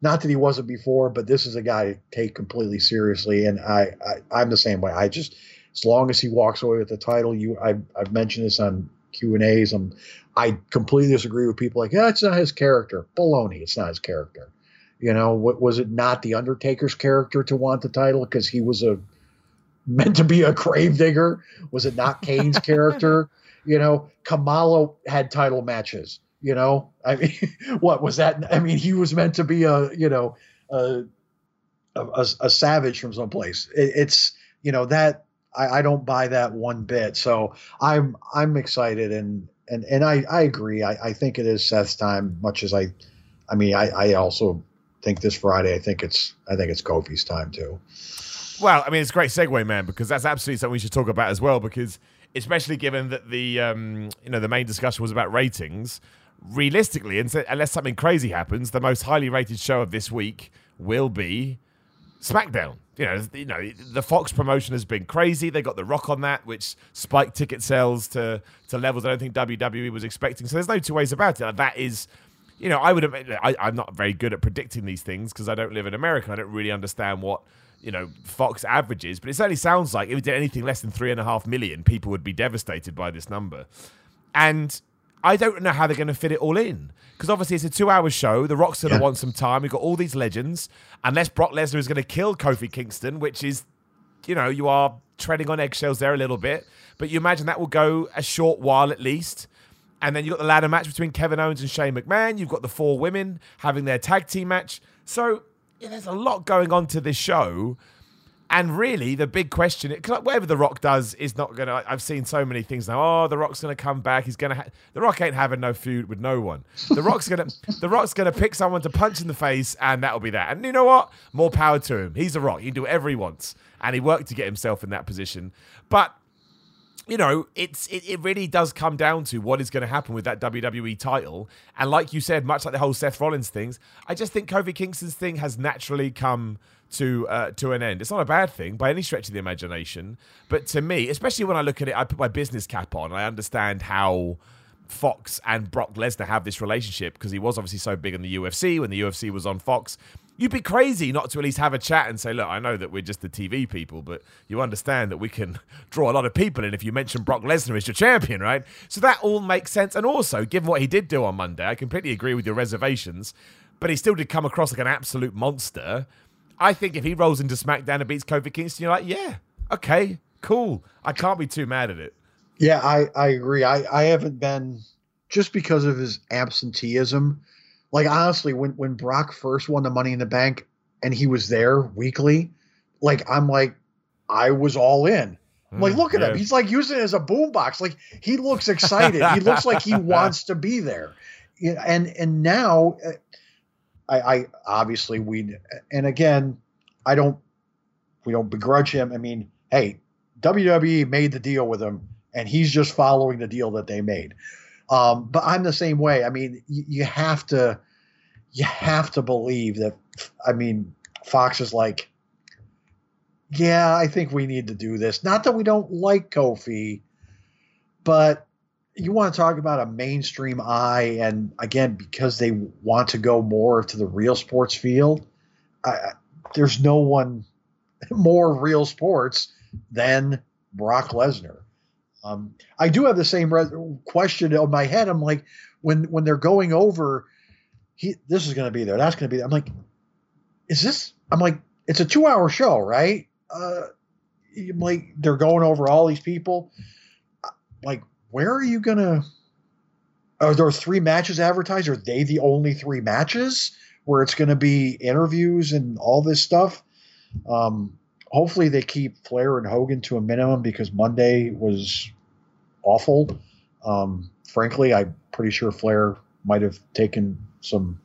not that he wasn't before, but this is a guy to take completely seriously. And I, I I'm the same way. I just as long as he walks away with the title, you I I've mentioned this on Q and A's. I'm I completely disagree with people like, yeah, it's not his character. Baloney, it's not his character. You know, what was it not the Undertaker's character to want the title because he was a meant to be a gravedigger? Was it not Kane's character? You know, Kamala had title matches. You know, I mean, what was that? I mean, he was meant to be a you know a a, a savage from someplace. It, it's you know that I, I don't buy that one bit. So I'm I'm excited and and and I I agree. I, I think it is Seth's time. Much as I, I mean, I I also think this Friday. I think it's I think it's Kofi's time too. Well, I mean, it's a great segue, man, because that's absolutely something we should talk about as well. Because especially given that the um, you know the main discussion was about ratings, realistically, unless something crazy happens, the most highly rated show of this week will be SmackDown. You know, you know, the Fox promotion has been crazy. They got The Rock on that, which spiked ticket sales to to levels I don't think WWE was expecting. So there's no two ways about it. That is you know, I would have. I, I'm not very good at predicting these things because I don't live in America. I don't really understand what you know Fox averages, but it certainly sounds like if it did anything less than three and a half million, people would be devastated by this number. And I don't know how they're going to fit it all in because obviously it's a two-hour show. The Rock's going to Yeah. want some time. We've got all these legends, unless Brock Lesnar is going to kill Kofi Kingston, which is, you know, you are treading on eggshells there a little bit. But you imagine that will go a short while at least. And then you've got the ladder match between Kevin Owens and Shane McMahon. You've got the four women having their tag team match. So yeah, there's a lot going on to this show. And really, the big question, 'cause, whatever The Rock does is not going to. I've seen so many things now. Oh, The Rock's going to come back. He's going to. Ha-. The Rock ain't having no feud with no one. The Rock's going to. The Rock's going to pick someone to punch in the face, and that'll be that. And you know what? More power to him. He's The Rock. He can do whatever he wants, and he worked to get himself in that position. But you know, it's it, it really does come down to what is going to happen with that WWE title. And like you said, much like the whole Seth Rollins things, I just think Kofi Kingston's thing has naturally come to uh, to an end. It's not a bad thing by any stretch of the imagination, but to me, especially when I look at it, I put my business cap on. I understand how Fox and Brock Lesnar have this relationship because he was obviously so big in the UFC when the UFC was on Fox. You'd be crazy not to at least have a chat and say, look, I know that we're just the TV people, but you understand that we can draw a lot of people in if you mention Brock Lesnar as your champion, right? So that all makes sense. And also, given what he did do on Monday, I completely agree with your reservations, but he still did come across like an absolute monster. I think if he rolls into SmackDown and beats Kofi Kingston, you're like, yeah, okay, cool. I can't be too mad at it. Yeah, I, I agree. I, I haven't been just because of his absenteeism. Like honestly, when when Brock first won the Money in the Bank and he was there weekly, like I'm like, I was all in. I'm like, Mm, look at yeah. him. He's like using it as a boombox. Like he looks excited. he looks like he wants to be there. And and now, uh, I, I obviously we and again, I don't we don't begrudge him. I mean, hey, WWE made the deal with him, and he's just following the deal that they made. Um, but I'm the same way. I mean, you, you have to you have to believe that. I mean, Fox is like, yeah, I think we need to do this. Not that we don't like Kofi, but you want to talk about a mainstream eye, and again, because they want to go more to the real sports field, I, there's no one more real sports than Brock Lesnar. Um, I do have the same question in my head. I'm like, when when they're going over, he this is going to be there, that's going to be there. I'm like, is this? I'm like, it's a two hour show, right? Uh, I'm like, they're going over all these people. Uh, Like, where are you gonna? are there three matches advertised? Are they the only three matches where it's going to be interviews and all this stuff? Um, hopefully they keep Flair and Hogan to a minimum because Monday was awful. Um, frankly, I'm pretty sure Flair might have taken some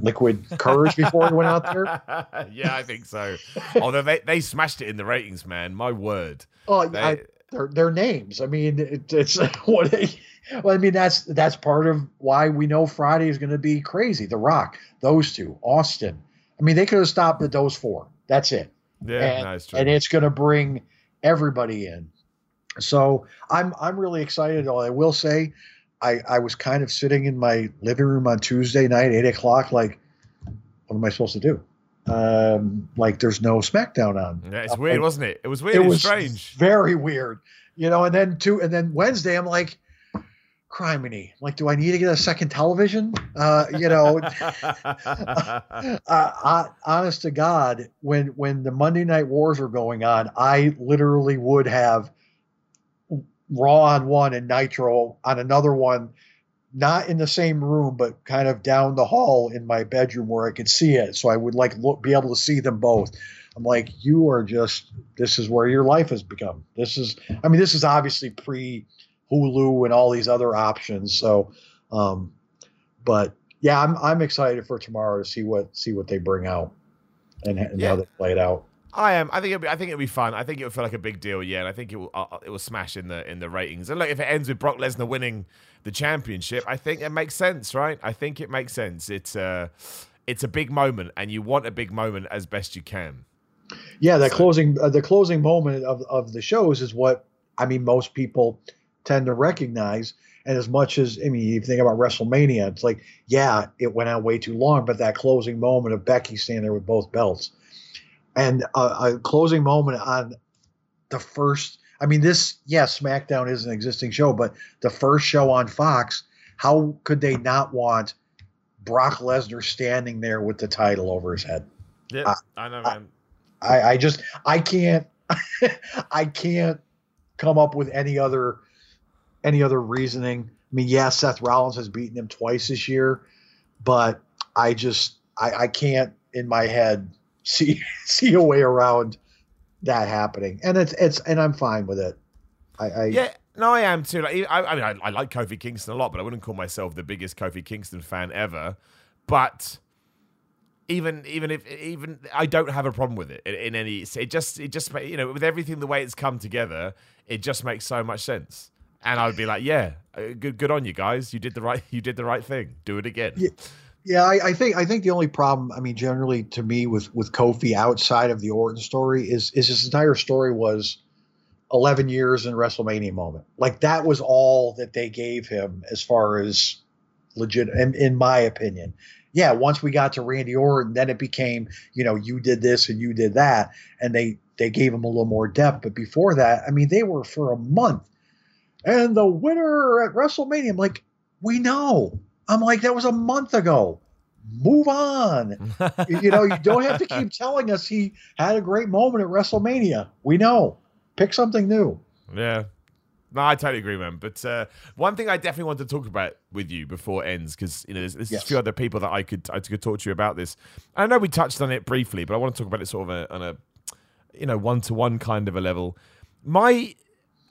liquid courage before he went out there. yeah, I think so. Although they, they smashed it in the ratings, man. My word. Oh, They- I, their, their names. I mean, it, it's what. Well, I mean, that's that's part of why we know Friday is going to be crazy. The Rock, those two, Austin. I mean, they could have stopped at those four. That's it. Yeah, and, it's and it's going to bring everybody in. So I'm I'm really excited. I will say, I I was kind of sitting in my living room on Tuesday night, eight o'clock, like, what am I supposed to do? Um, like, there's no SmackDown on. yeah, it's weird, wasn't it? It was weird. it It was strange. very weird, you know. And then two, and then Wednesday, I'm like, criminy, like, do I need to get a second television? Uh, you know, uh, uh, honest to God, when when the Monday Night Wars were going on, I literally would have Raw on one and Nitro on another one, not in the same room, but kind of down the hall in my bedroom where I could see it. So I would like look, be able to see them both. I'm like, you are just this is where your life has become. This is, I mean, this is obviously pre Hulu and all these other options. So, um, but yeah, I'm I'm excited for tomorrow to see what see what they bring out and, and Yeah. how they play it out. I am. I think it'll be, I think it'll be fun. I think it'll feel like a big deal. Yeah, and I think it will. Uh, it will smash in the in the ratings. And look, if it ends with Brock Lesnar winning the championship, I think it makes sense, right? I think it makes sense. It's a it's a big moment, and you want a big moment as best you can. Yeah, that So- closing uh, the closing moment of of the shows is what I mean. Most people tend to recognize. And as much as I mean, you think about WrestleMania, it's like, yeah, it went on way too long, but that closing moment of Becky standing there with both belts, and a, a closing moment on the first. I mean, this yeah, SmackDown is an existing show, but the first show on Fox, how could they not want Brock Lesnar standing there with the title over his head? Yeah, Uh, I know, man. I, I just I can't I can't come up with any other any other reasoning. I mean, yeah, Seth Rollins has beaten him twice this year, but I just I, I can't in my head see see a way around that happening. And it's it's and I'm fine with it. I, I Yeah, no, I am too. Like, I, I mean, I, I like Kofi Kingston a lot, but I wouldn't call myself the biggest Kofi Kingston fan ever. But even even if even I don't have a problem with it in, in any. It just it just you know with everything the way it's come together, it just makes so much sense. And I would be like, yeah, uh, good good on you guys. You did the right you did the right thing. Do it again. Yeah. Yeah, I, I think I think the only problem, I mean, generally to me with with Kofi outside of the Orton story is is his entire story was eleven years in WrestleMania moment. Like that was all that they gave him as far as legit, in, in my opinion. Yeah, once we got to Randy Orton, then it became, you know, you did this and you did that, and they they gave him a little more depth. But before that, I mean, they were for a month, and the winner at WrestleMania. I'm like, we know. I'm like, that was a month ago. Move on. you know, you don't have to keep telling us he had a great moment at WrestleMania. We know. Pick something new. Yeah. No, I totally agree, man. But uh, one thing I definitely want to talk about with you before it ends, because you know, there's, there's Yes. a few other people that I could I could talk to you about this. I know we touched on it briefly, but I want to talk about it sort of a, on a you know one to one kind of a level. My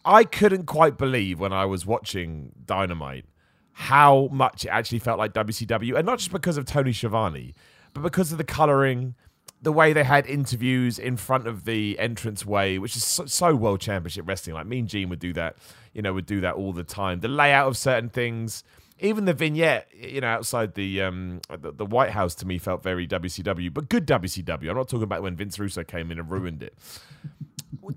I couldn't quite believe when I was watching Dynamite how much it actually felt like WCW, and not just because of Tony Schiavone, but because of the coloring, the way they had interviews in front of the entrance way, which is so, so World Championship Wrestling. Like Mean Gene would do that, you know, would do that all the time. The layout of certain things, even the vignette, you know, outside the um the, the White House to me felt very WCW, but good WCW. I'm not talking about when Vince Russo came in and ruined it.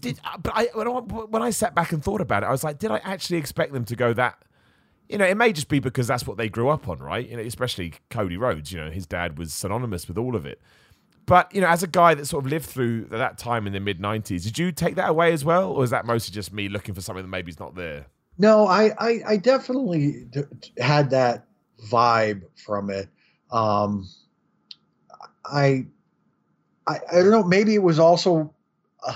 Did but I when I when I sat back and thought about it, I was like, did I actually expect them to go that? You know, it may just be because that's what they grew up on, right? You know, especially Cody Rhodes. You know, his dad was synonymous with all of it. But you know, as a guy that sort of lived through that time in the mid '90s, did you take that away as well, or is that mostly just me looking for something that maybe is not there? No, I, I, I definitely d- had that vibe from it. Um, I, I, I don't know. Maybe it was also, uh,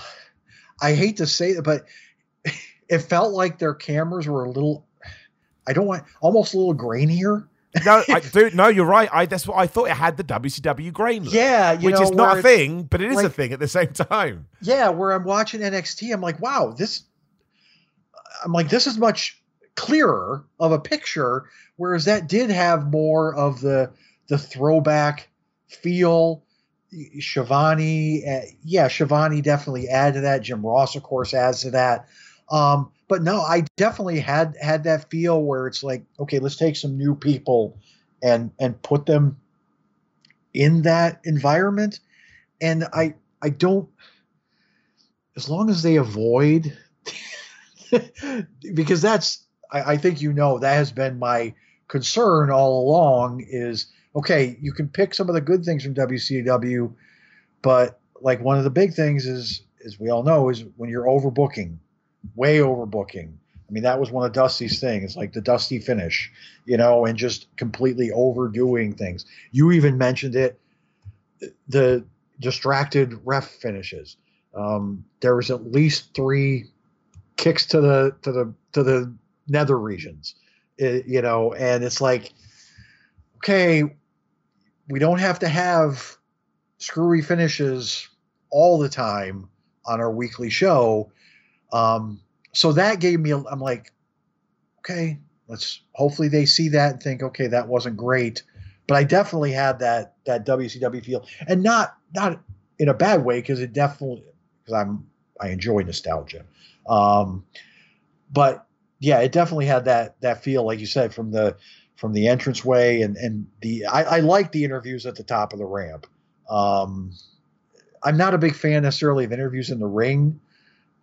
I hate to say it, but it felt like their cameras were a little, I don't want almost a little grainier. no, I, dude, no, you're right. I that's what I thought it had the WCW grain, look, Yeah, which know, is not a thing, but it is a thing at the same time. Yeah, where I'm watching NXT, I'm like, wow, this. I'm like, this is much clearer of a picture, whereas that did have more of the the throwback feel. Schiavone, uh, yeah, Schiavone definitely added to that. Jim Ross, of course, adds to that. Um, but no, I definitely had had that feel where it's like, okay, let's take some new people and and put them in that environment. And I I don't as long as they avoid because that's I, I think you know that has been my concern all along is okay, you can pick some of the good things from WCW, but like one of the big things is as we all know is when you're overbooking, way overbooking. I mean, that was one of Dusty's things, like the Dusty finish, you know, and just completely overdoing things. You even mentioned it, the distracted ref finishes. Um, there was at least three kicks to the to the to the nether regions, It- you know, and it's like, okay, we don't have to have screwy finishes all the time on our weekly show. Um, so that gave me, I'm like, okay, let's hopefully they see that and think, okay, that wasn't great. But I definitely had that that WCW feel, and not not in a bad way because it definitely because I'm I enjoy nostalgia. Um, but yeah, it definitely had that that feel, like you said, from the from the entranceway and and the I, I like the interviews at the top of the ramp. Um, I'm not a big fan necessarily of interviews in the ring,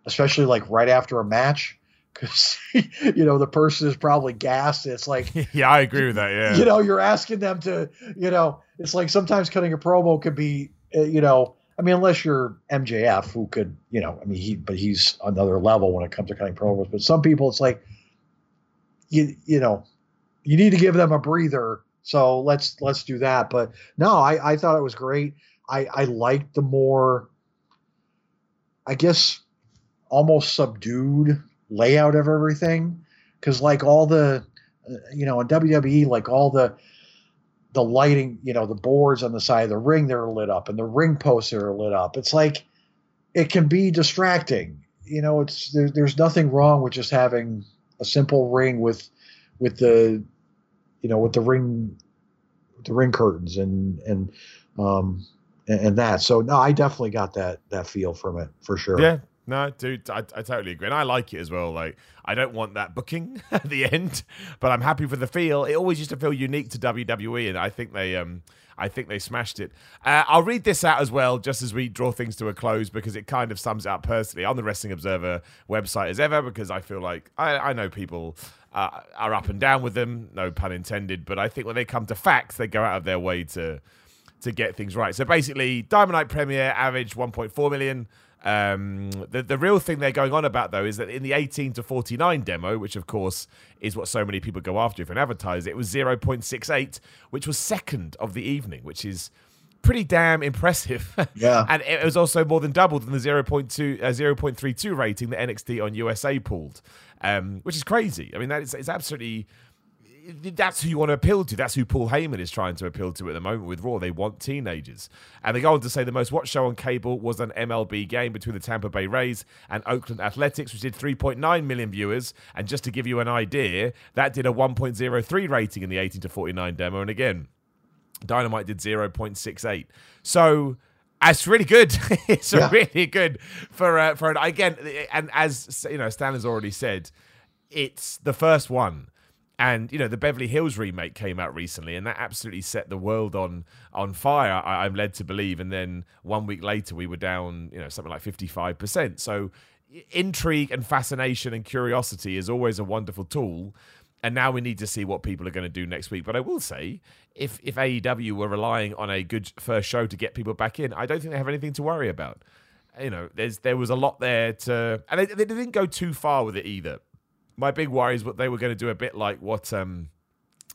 especially like right after a match, because you know the person is probably gassed. It's like yeah, I agree with that. Yeah, you know you're asking them to you know it's like sometimes cutting a promo could be uh, you know I mean unless you're MJF who could you know I mean he but he's another level when it comes to cutting promos. But some people it's like you you know you need to give them a breather. So let's let's do that. But no, I I thought it was great. I I liked the more I guess almost subdued layout of everything because like all the uh, you know in WWE like all the the lighting you know the boards on the side of the ring that are lit up and the ring posts are lit up it's like it can be distracting you know it's there, there's nothing wrong with just having a simple ring with with the you know with the ring the ring curtains and and um and, that so no i definitely got that that feel from it for sure Yeah, no, dude, I, I totally agree, and I like it as well. Like, I don't want that booking at the end, but I'm happy for the feel. It always used to feel unique to WWE, and I think they, um, I think they smashed it. Uh, I'll read this out as well, just as we draw things to a close, because it kind of sums it up personally on the Wrestling Observer website as ever, because I feel like I, I know people. Uh, are up and down with them, no pun intended. But I think when they come to facts, they go out of their way to to get things right. So basically, Dynamite Premier averaged 1.4 million. Um, the the real thing they're going on about though is that in the 18 to 49 demo, which of course is what so many people go after if an advertise, it was 0.68, which was second of the evening, which is pretty damn impressive. Yeah. and it was also more than double than the 0.2 uh, 0.32 rating that NXT on USA pulled, um, which is crazy. I mean, that is it's absolutely that's who you want to appeal to. That's who Paul Heyman is trying to appeal to at the moment with Raw. They want teenagers. And they go on to say the most watched show on cable was an MLB game between the Tampa Bay Rays and Oakland Athletics, which did 3.9 million viewers. And just to give you an idea, that did a 1.03 rating in the 18 to 49 demo. And again, Dynamite did 0.68. So it's really good. it's Yeah. really good for uh, for an again. And as you know, Stan has already said, it's the first one. And you know the Beverly Hills remake came out recently, and that absolutely set the world on on fire. I, I'm led to believe. And then one week later, we were down, you know, something like fifty five percent. So intrigue and fascination and curiosity is always a wonderful tool. And now we need to see what people are going to do next week. But I will say, if if AEW were relying on a good first show to get people back in, I don't think they have anything to worry about. You know, there's there was a lot there to, and they, they didn't go too far with it either. My big worry is what they were going to do a bit like what um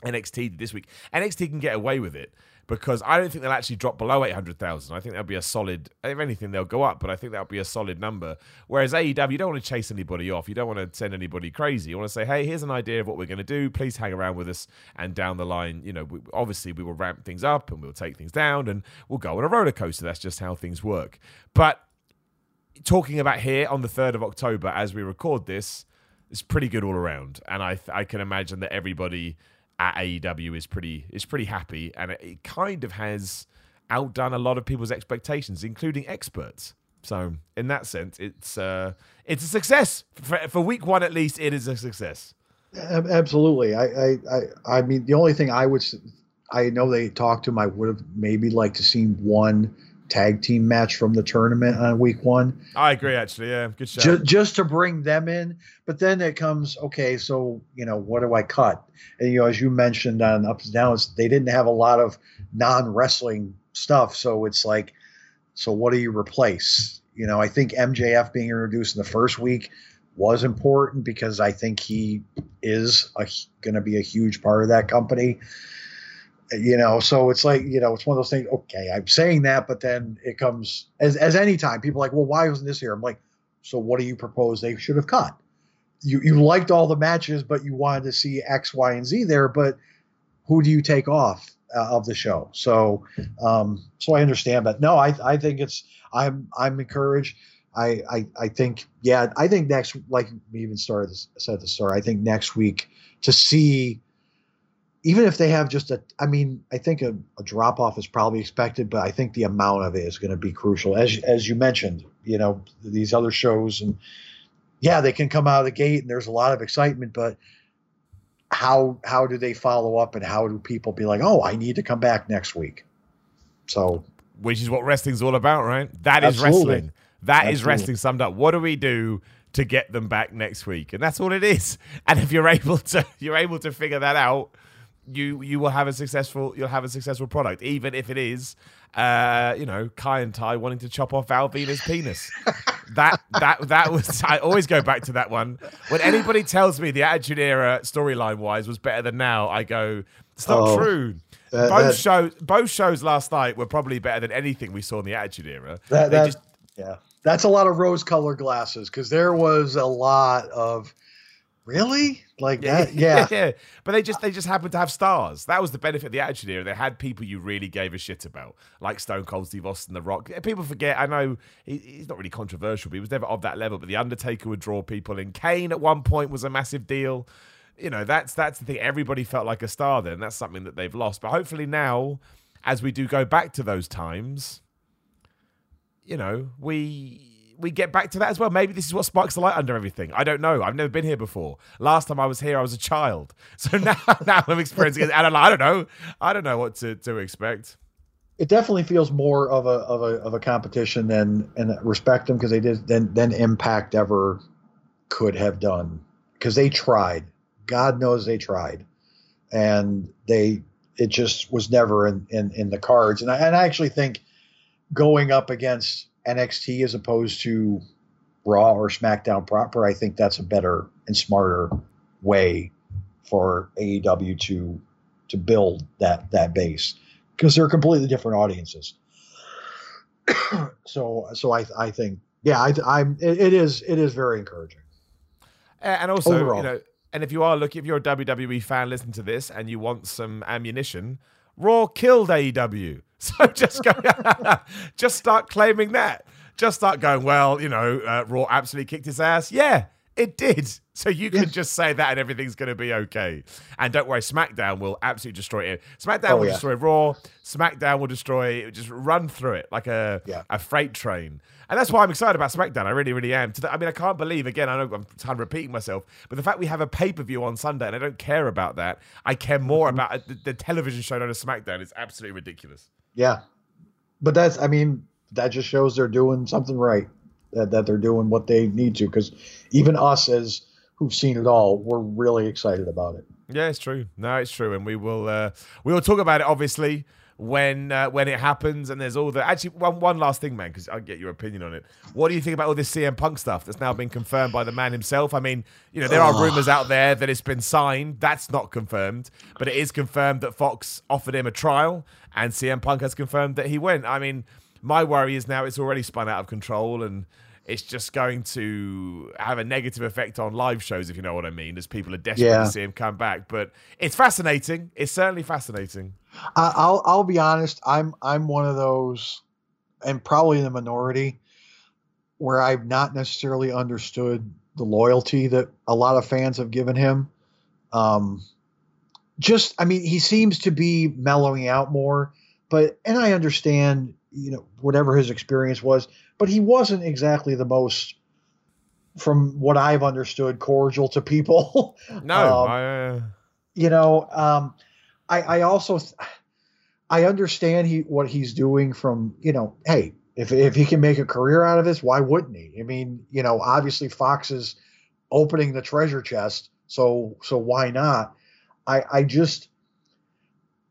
NXT this week. NXT can get away with it because I don't think they'll actually drop below 800,000. I think that'll be a solid, if anything, they'll go up, but I think that'll be a solid number. Whereas AEW, you don't want to chase anybody off. You don't want to send anybody crazy. You want to say, hey, here's an idea of what we're going to do. Please hang around with us. And down the line, you know, we, obviously we will ramp things up and we'll take things down and we'll go on a roller coaster. That's just how things work. But talking about here on the 3rd of October as we record this, it's pretty good all around. And I, I can imagine that everybody at AEW is pretty is pretty happy, and it, it kind of has outdone a lot of people's expectations, including experts. So in that sense, it's uh, it's a success for, for week one at least. It is a success. Absolutely. I, I, I, I mean, the only thing I would, I know they talked to him. I would have maybe liked to see one tag team match from the tournament on week one. I agree, actually. Yeah, good show. Just, just to bring them in, but then it comes okay. So you know, what do I cut? And you know, as you mentioned on ups and downs, they didn't have a lot of non wrestling stuff. So it's like, so what do you replace? You know, I think MJF being introduced in the first week was important because I think he is going to be a huge part of that company you know so it's like you know it's one of those things okay i'm saying that but then it comes as as any time people like well why wasn't this here? I'm like so what do you propose they should have cut? You you liked all the matches but you wanted to see x y and z there but who do you take off uh, of the show? So um so i understand but no i i think it's i'm i'm encouraged. I, I, I think yeah I think next like we even started this, said the start I think next week to see even if they have just a, I mean, I think a, a drop off is probably expected, but I think the amount of it is going to be crucial. As as you mentioned, you know, these other shows and yeah, they can come out of the gate and there's a lot of excitement, but how how do they follow up and how do people be like, oh, I need to come back next week? So, which is what wrestling's all about, right? That is absolutely. wrestling. That absolutely. is wrestling summed up. What do we do? to get them back next week and that's all it is and if you're able to you're able to figure that out you you will have a successful you'll have a successful product, even if it is uh, you know, Kaientai wanting to chop off Val Venis. that that that was I always go back to that one. When anybody tells me the Attitude Era storyline wise was better than now, I go, it's not oh, true. both that, shows both shows last night were probably better than anything we saw in the Attitude Era. That, that just, yeah. That's a lot of rose colored glasses because there was a lot of really like that? yeah. yeah. but they just they just happened to have stars. That was the benefit of the attitude era. They had people you really gave a shit about like stone cold steve austin the rock. People forget i know he's not really controversial but he was never of that level but the undertaker would draw people in. Kane at one point was a massive deal. You know that's that's the thing. Everybody felt like a star then. That's something that they've lost. But hopefully now as we do go back to those times you know we we get back to that as well. Maybe this is what sparks the light under everything. I don't know. I've never been here before. Last time I was here, I was a child. So now, now I'm experiencing it. I don't know. I don't know what to, to expect. It definitely feels more of a of a of a competition than and respect them because they did than than Impact ever could have done because they tried. God knows they tried, and they it just was never in in, in the cards. And I and I actually think going up against NXT as opposed to Raw or SmackDown proper, I think that's a better and smarter way for AEW to to build that that base because they're completely different audiences. so so I I think yeah I I'm it, it is it is very encouraging. And also Overall. you know and if you are looking if you're a WWE fan listen to this and you want some ammunition, Raw killed AEW. So just go, just start claiming that. Just start going. Well, you know, uh, Raw absolutely kicked his ass. Yeah, it did. So you can just say that and everything's going to be okay. And don't worry, SmackDown will absolutely destroy it. SmackDown oh, will yeah. destroy Raw. SmackDown will destroy. Just run through it like a yeah. a freight train. And that's why I'm excited about SmackDown. I really, really am. I mean, I can't believe again. I know I'm kind of repeating myself, but the fact we have a pay per view on Sunday and I don't care about that. I care more mm-hmm. about the, the television show known as SmackDown. It's absolutely ridiculous. Yeah, but that's. I mean, that just shows they're doing something right. That that they're doing what they need to. Because even us as who've seen it all, we're really excited about it. Yeah, it's true. No, it's true, and we will uh, we will talk about it obviously when uh, when it happens and there's all the actually one one last thing man because i'll get your opinion on it. What do you think about all this cm punk stuff that's now been confirmed by the man himself? I mean you know there are rumors out there that it's been signed. That's not confirmed but it is confirmed that fox offered him a trial and cm punk has confirmed that he went. I mean my worry is now it's already spun out of control and it's just going to have a negative effect on live shows, if you know what I mean, as people are desperate Yeah. to see him come back. But it's fascinating. It's certainly fascinating. I, I'll I'll be honest. I'm I'm one of those, and probably in the minority, where I've not necessarily understood the loyalty that a lot of fans have given him. Um, just I mean, he seems to be mellowing out more, but and I understand, you know, whatever his experience was, but he wasn't exactly the most, from what I've understood, cordial to people. No, Um, I, uh, you know um i i also th- i understand he what he's doing from you know hey if if he can make a career out of this why wouldn't he i mean you know obviously fox is opening the treasure chest so so why not i i just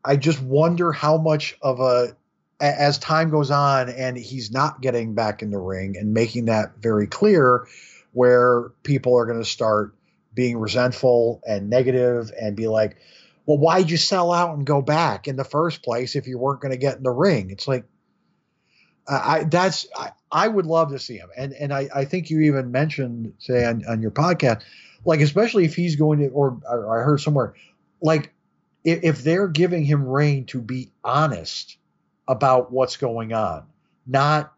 i just wonder how much of a a- as time goes on and he's not getting back in the ring and making that very clear where people are going to start being resentful and negative and be like, well, why'd you sell out and go back in the first place if you weren't going to get in the ring? It's like, I, that's I, I would love to see him, and and I, I think you even mentioned say on, on your podcast, like especially if he's going to, or, or I heard somewhere, like if, if they're giving him reign to be honest about what's going on, not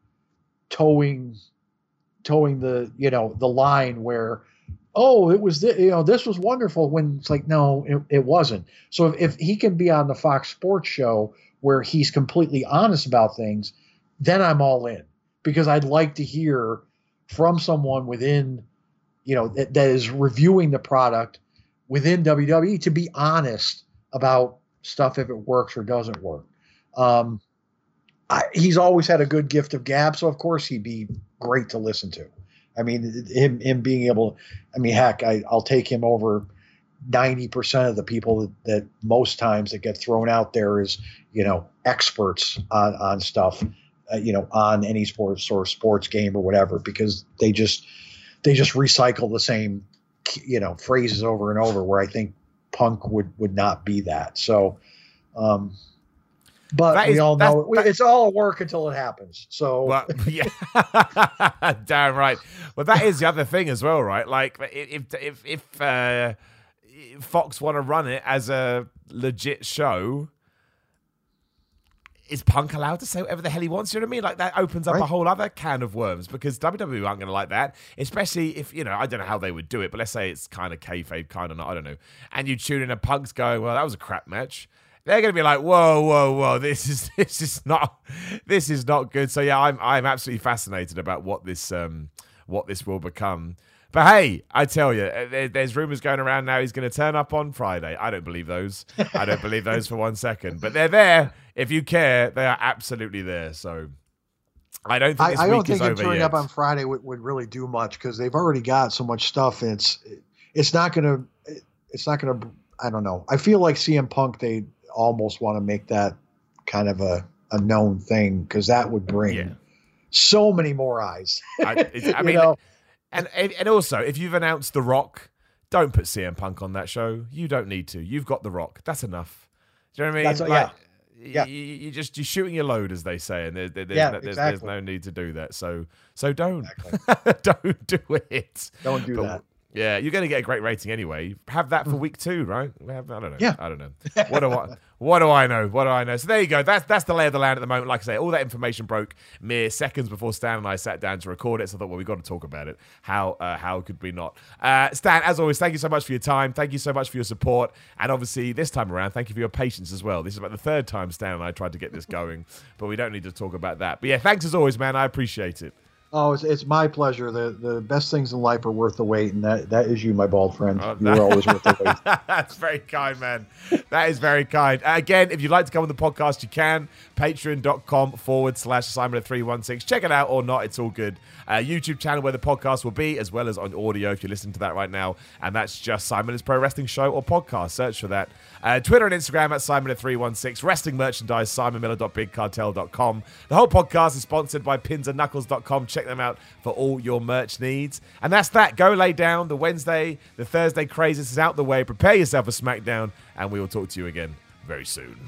towing towing the you know the line where oh it was th- you know this was wonderful when it's like no it, it wasn't. So if, if he can be on the fox sports show where he's completely honest about things then i'm all in because i'd like to hear from someone within you know that, that is reviewing the product within wwe to be honest about stuff if it works or doesn't work. Um, I, he's always had a good gift of gab, so of course he'd be great to listen to. I mean, him him being able, I mean, heck, I, I'll take him over ninety percent of the people that, that most times that get thrown out there is you know experts on on stuff, uh, you know, on any sports or sports game or whatever, because they just they just recycle the same you know phrases over and over. Where I think Punk would would not be that. So. Um, but That we is- all know that- it's all a work until it happens. So Well, yeah, damn right. Well, that is the other thing as well, right? Like, if if if uh, Fox want to run it as a legit show, is Punk allowed to say whatever the hell he wants? You know what I mean? Like that opens up a whole other can of worms because WWE aren't going to like that, especially if you know I don't know how they would do it, but let's say it's kind of kayfabe, kind of not. I don't know. And you tune in, and Punk's going, "Well, that was a crap match." They're going to be like, "Whoa, whoa, whoa! This is this is not this is not good." So yeah, I'm I'm absolutely fascinated about what this um what this will become. But hey, I tell you, uh, there, there's rumors going around now he's going to turn up on Friday. I don't believe those. I don't believe those for one second. But they're there. If you care, they are absolutely there. So I don't think I, I don't think him turning yet. up on Friday would, would really do much because they've already got so much stuff, and it's it's not gonna it's not gonna I don't know. I feel like CM Punk they almost want to make that kind of a a known thing because that would bring Yeah. so many more eyes. I, I mean, know? and and also, if you've announced The Rock, don't put CM Punk on that show. You don't need to. You've got The Rock. That's enough. Do you know what I mean? That's- yeah. Yeah. You, you just you're shooting your load, as they say, and there, there- there's, Yeah, no, there's, exactly. there's no need to do that. So so don't Exactly. don't do it. Don't do But- that. Yeah, you're going to get a great rating anyway. Have that for week two, right? Have- I don't know. Yeah. I don't know. What do I? What do I know? What do I know? So there you go. That's that's the lay of the land at the moment. Like I say, all that information broke mere seconds before Stan and I sat down to record it. So I thought, well, we've got to talk about it. How uh, how could we not? Uh, Stan, as always, thank you so much for your time. Thank you so much for your support, and obviously this time around, thank you for your patience as well. This is about the third time Stan and I tried to get this going, but we don't need to talk about that. But yeah, thanks as always, man. I appreciate it. Oh, it's, it's my pleasure. The the best things in life are worth the wait, and that, that is you, my bald friend. Oh, You're always worth the wait. That's very kind, man. That is very kind. Again, if you'd like to come on the podcast, you can. Patreon.com forward slash Simon 316. Check it out or not, it's all good. Uh, YouTube channel where the podcast will be, as well as on audio if you're listening to that right now. And that's just Simon's Pro Wrestling Show or podcast. Search for that. Uh, Twitter and Instagram at Simon316. Wrestling merchandise, simonmiller.bigcartel.com. The whole podcast is sponsored by pinsandknuckles.com. Check them out for all your merch needs. And that's that. Go lay down. The Wednesday, the Thursday craziness is out the way. Prepare yourself for SmackDown, and we will talk to you again very soon.